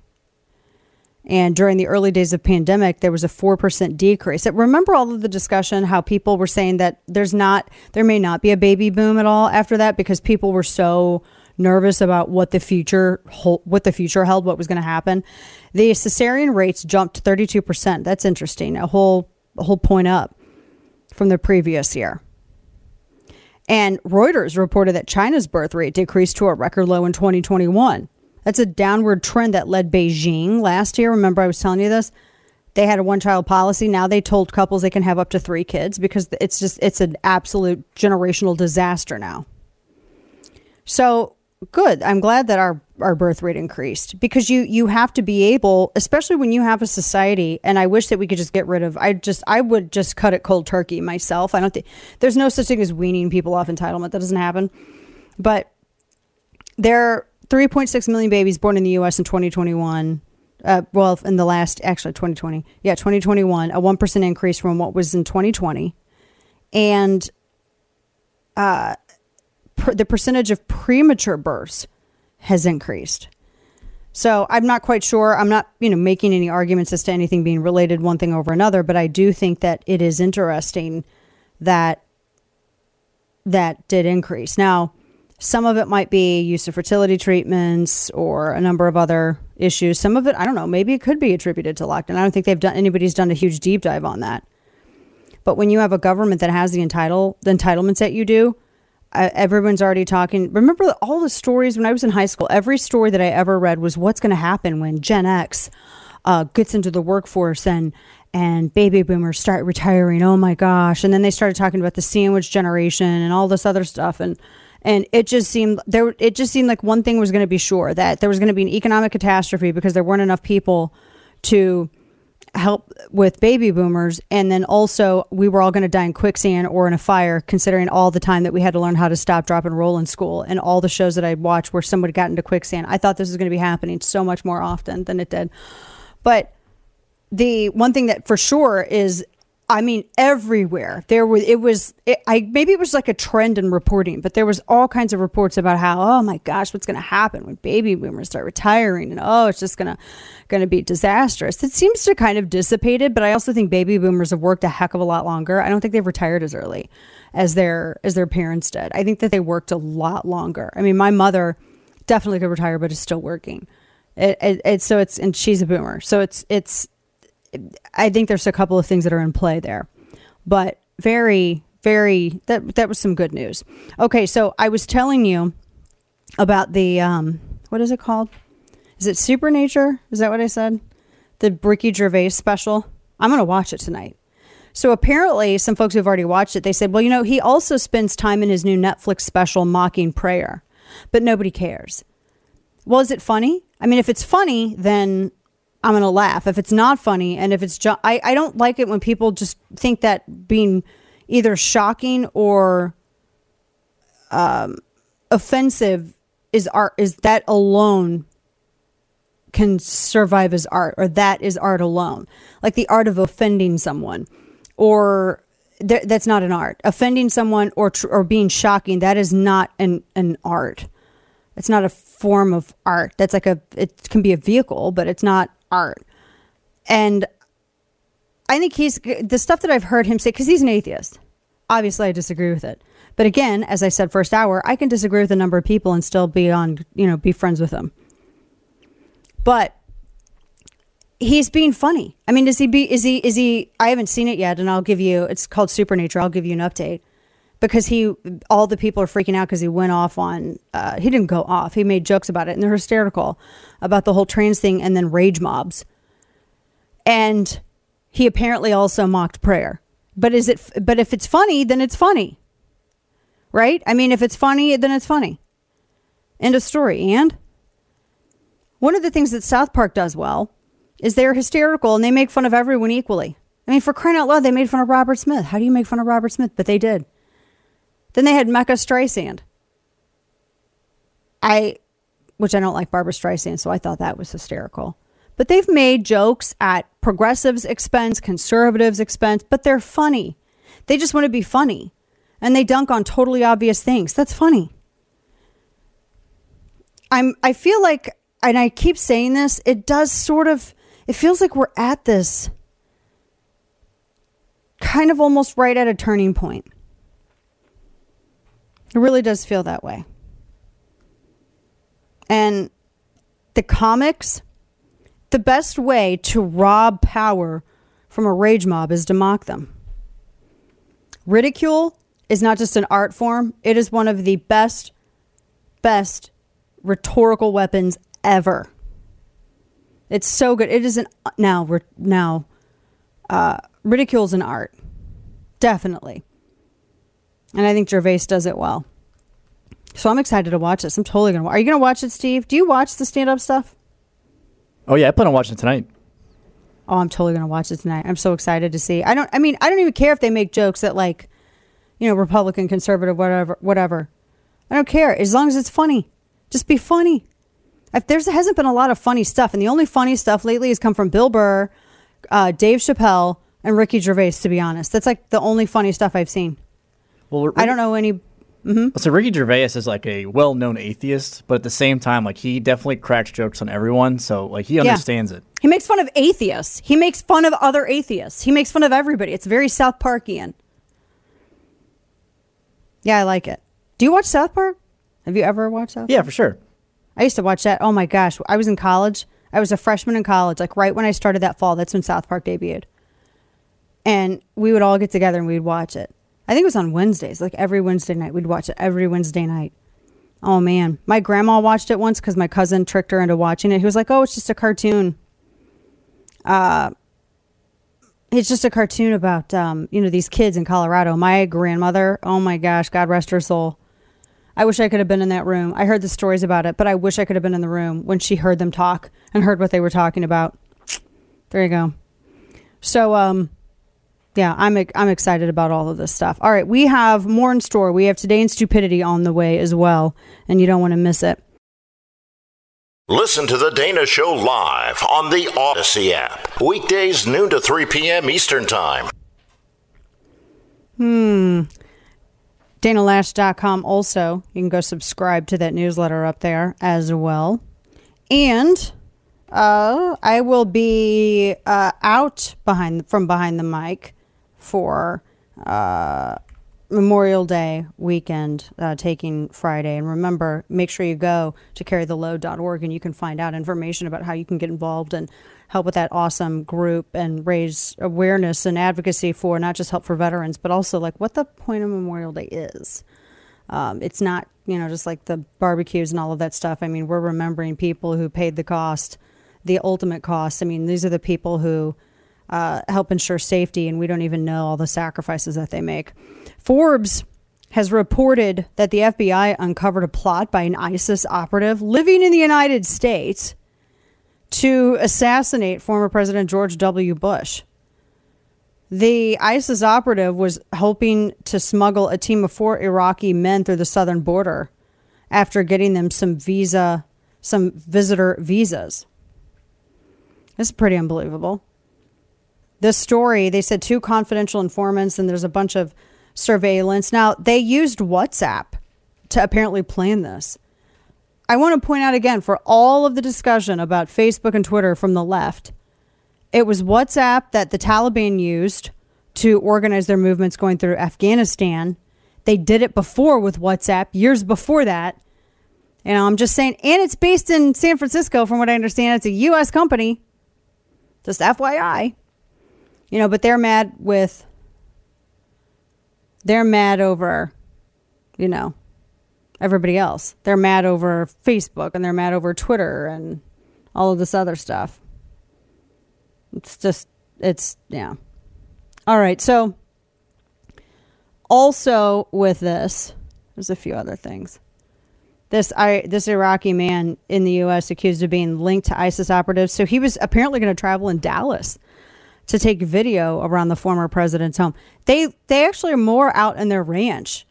And during the early days of pandemic, there was a 4% decrease. Remember all of the discussion, how people were saying that there's not, there may not be a baby boom at all after that because people were so nervous about what the future, what the future held, what was going to happen. The cesarean rates jumped 32%. That's interesting. A whole, a whole point up from the previous year. And Reuters reported that China's birth rate decreased to a record low in 2021. That's a downward trend that led Beijing last year. Remember, I was telling you this? They had a one child policy. Now they told couples they can have up to three kids because it's just, it's an absolute generational disaster now. So good. I'm glad that our, our birth rate increased because you, you have to be able, especially when you have a society, and I wish that we could just get rid of, I just, I would just cut it cold turkey myself. I don't think, there's no such thing as weaning people off entitlement. That doesn't happen. But there, 3.6 million babies born in the U.S. in 2021. Uh, well, in the last, actually 2020. Yeah, 2021, a 1% increase from what was in 2020. And uh, the percentage of premature births has increased. So I'm not quite sure. I'm not, you know, making any arguments as to anything being related one thing over another, but I do think that it is interesting that that did increase. Now, some of it might be use of fertility treatments or a number of other issues. Some of it, I don't know, maybe it could be attributed to lockdown. I don't think they've done anybody's done a huge deep dive on that. But when you have a government that has the entitle the entitlements that you do, uh, everyone's already talking. Remember all the stories when I was in high school? Every story that I ever read was what's going to happen when Gen X uh, gets into the workforce and and baby boomers start retiring. Oh my gosh! And then they started talking about the sandwich generation and all this other stuff and and it just seemed there it just seemed like one thing was going to be sure that there was going to be an economic catastrophe because there weren't enough people to help with baby boomers. And then also we were all going to die in quicksand or in a fire considering all the time that we had to learn how to stop drop and roll in school. And all the shows that i'd watch where somebody got into quicksand. I thought this was going to be happening so much more often than it did. But the one thing that for sure is I mean, everywhere there was. It was. It, I maybe it was like a trend in reporting, but there was all kinds of reports about how, oh my gosh, what's going to happen when baby boomers start retiring, and oh, it's just gonna to be disastrous. It seems to kind of dissipated, but I also think baby boomers have worked a heck of a lot longer. I don't think they've retired as early as their as their parents did. I think that they worked a lot longer. I mean, my mother definitely could retire, but is still working. It, it, it so it's and she's a boomer, so it's it's I think there's a couple of things that are in play there, but very, very that that was some good news. Okay, so I was telling you about the um, what is it called? Is it Supernature? Is that what I said? The Ricky Gervais special. I'm gonna watch it tonight. So apparently, some folks who've already watched it, they said, well, you know, he also spends time in his new Netflix special mocking prayer, but nobody cares. Well, is it funny? I mean, if it's funny, then I'm going to laugh. If it's not funny and if it's just, I, I don't like it when people just think that being either shocking or um, offensive is art, is that alone can survive as art or that is art alone. Like the art of offending someone or th- that's not an art. Offending someone or, tr- or being shocking, that is not an, an art. It's not a form of art. That's like a, it can be a vehicle, but it's not art. And I think he's the stuff that I've heard him say, because he's an atheist. Obviously, I disagree with it. But again, as I said first hour, I can disagree with a number of people and still be on, you know, be friends with them. But he's being funny. I mean, is he be is he is he I haven't seen it yet and I'll give you it's called Supernature. I'll give you an update. Because he all the people are freaking out because he went off on uh, he didn't go off. He made jokes about it and they're hysterical about the whole trans thing and then rage mobs. And he apparently also mocked prayer. But is it but if it's funny, then it's funny. Right? I mean, if it's funny, then it's funny. End of story. And one of the things that South Park does well is they're hysterical and they make fun of everyone equally. I mean, for crying out loud, they made fun of Robert Smith. How do you make fun of Robert Smith? But they did. Then they had Mecha-Streisand. I, which I don't like Barbra Streisand, so I thought that was hysterical. But they've made jokes at progressives' expense, conservatives' expense, but they're funny. They just want to be funny. And they dunk on totally obvious things. That's funny. I'm I feel like and I keep saying this, it does sort of it feels like we're at this kind of almost right at a turning point. It really does feel that way. And the comics, the best way to rob power from a rage mob is to mock them. Ridicule is not just an art form, it is one of the best, best rhetorical weapons ever. It's so good. It is an now now uh, ridicule's an art, definitely, and I think Gervais does it well. So I'm excited to watch this. I'm totally gonna. Are you gonna watch it, Steve? Do you watch the stand up stuff?
Oh yeah, I plan on watching it tonight.
Oh, I'm totally gonna watch it tonight. I'm so excited to see. I don't. I mean, I don't even care if they make jokes that like, you know, Republican, conservative, whatever, whatever. I don't care as long as it's funny. Just be funny. If there's hasn't been a lot of funny stuff, and the only funny stuff lately has come from Bill Burr, uh, Dave Chappelle, and Ricky Gervais. To be honest, that's like the only funny stuff I've seen.
Well,
I don't know any. hmm
So Ricky Gervais is like a well-known atheist, but at the same time, like he definitely cracks jokes on everyone, so like he
Yeah.
understands it.
He makes fun of atheists. He makes fun of other atheists. He makes fun of everybody. It's very South Parkian. Yeah, I like it. Do you watch South Park? Have you ever watched South? Park?
Yeah, for sure.
I used to watch that. Oh my gosh, I was in college. I was a freshman in college, like right when I started that fall. That's when South Park debuted, and we would all get together and we'd watch it. I think it was on Wednesdays, like every Wednesday night. We'd watch it every Wednesday night. Oh man, my grandma watched it once because my cousin tricked her into watching it. He was like, "Oh, it's just a cartoon." Uh, it's just a cartoon about um, you know these kids in Colorado. My grandmother, oh my gosh, God rest her soul. I wish I could have been in that room. I heard the stories about it, but I wish I could have been in the room when she heard them talk and heard what they were talking about. There you go. So, um, yeah, I'm I'm excited about all of this stuff. All right, we have more in store. We have today in stupidity on the way as well, and you don't want to miss it.
Listen to The Dana Show live on the Audacy app. Weekdays, noon to 3 p.m. Eastern Time.
Hmm. DanaLoesch.com also. You can go subscribe to that newsletter up there as well. And uh, I will be uh, out behind from behind the mic for uh, Memorial Day weekend, uh, taking Friday. And remember, make sure you go to carrytheload.org and you can find out information about how you can get involved and help with that awesome group and raise awareness and advocacy for not just help for veterans, but also like what the point of Memorial Day is. Um, it's not, you know, just like the barbecues and all of that stuff. I mean, we're remembering people who paid the cost, the ultimate cost. I mean, these are the people who uh, help ensure safety, and we don't even know all the sacrifices that they make. Forbes has reported that the FBI uncovered a plot by an ISIS operative living in the United States to assassinate former President George W. Bush. The ISIS operative was hoping to smuggle a team of four Iraqi men through the southern border after getting them some visa, some visitor visas. This is pretty unbelievable. This story, they said two confidential informants, and there's a bunch of surveillance. Now, they used WhatsApp to apparently plan this. I want to point out again for all of the discussion about Facebook and Twitter from the left, it was WhatsApp that the Taliban used to organize their movements going through Afghanistan. They did it before with WhatsApp, years before that. Know, I'm just saying, and it's based in San Francisco, from what I understand. It's a U.S. company. Just FYI. You know, but they're mad with, they're mad over, you know, everybody else. They're mad over Facebook and they're mad over Twitter and all of this other stuff. It's just, it's, yeah. All right. So, also with this, there's a few other things. this I this Iraqi man in the U.S. accused of being linked to ISIS operatives. So he was apparently going to travel in Dallas to take video around the former president's home. They they actually are more out in their ranch.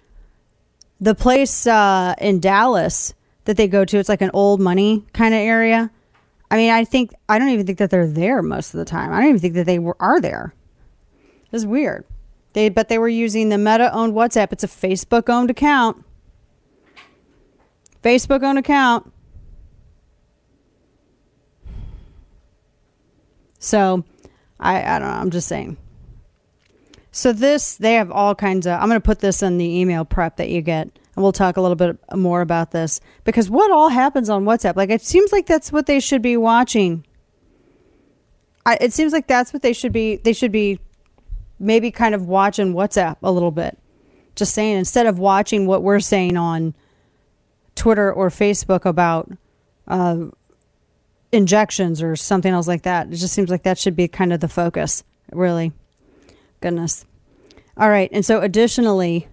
The place uh, in Dallas that they go to, it's like an old money kind of area. I mean, I think I don't even think that they're there most of the time. I don't even think that they were, are there. It's weird. They but they were using the Meta owned WhatsApp. It's a Facebook owned account. Facebook owned account. So, I I don't know. I'm just saying. So this they have all kinds of. I'm going to put this in the email prep that you get, and we'll talk a little bit more about this because what all happens on WhatsApp? Like it seems like that's what they should be watching. I, it seems like that's what they should be. They should be maybe kind of watching WhatsApp a little bit. Just saying, instead of watching what we're saying on Twitter or Facebook about uh, injections or something else like that. It just seems like that should be kind of the focus, really. Goodness. All right. And so, additionally,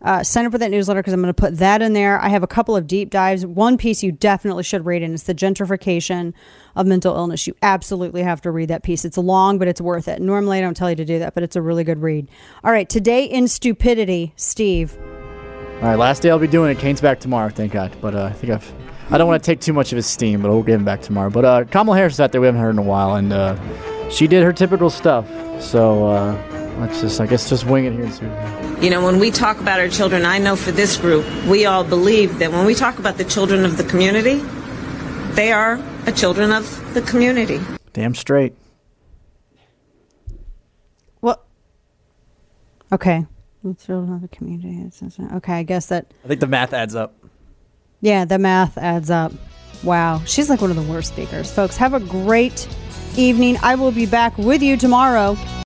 uh, sign up for that newsletter because I'm going to put that in there. I have a couple of deep dives. One piece you definitely should read, and it's the gentrification of mental illness. You absolutely have to read that piece. It's long, but it's worth it. Normally, I don't tell you to do that, but it's a really good read. All right. Today in stupidity, Steve.
All right, last day I'll be doing it. Kane's back tomorrow, thank God. But uh, I think I've. I don't want to take too much of his steam, but we'll get him back tomorrow. But uh, Kamala Harris is out there. We haven't heard in a while, and uh, she did her typical stuff. So uh, let's just, I guess, just wing it here and.
You know, when we talk about our children, I know for this group, we all believe that when we talk about the children of the community, they are a children of the community.
Damn straight.
Well, okay. The Children of the community. Okay, I guess that.
I think the math adds up.
Yeah, the math adds up. Wow. She's like one of the worst speakers. Folks, have a great evening. I will be back with you tomorrow.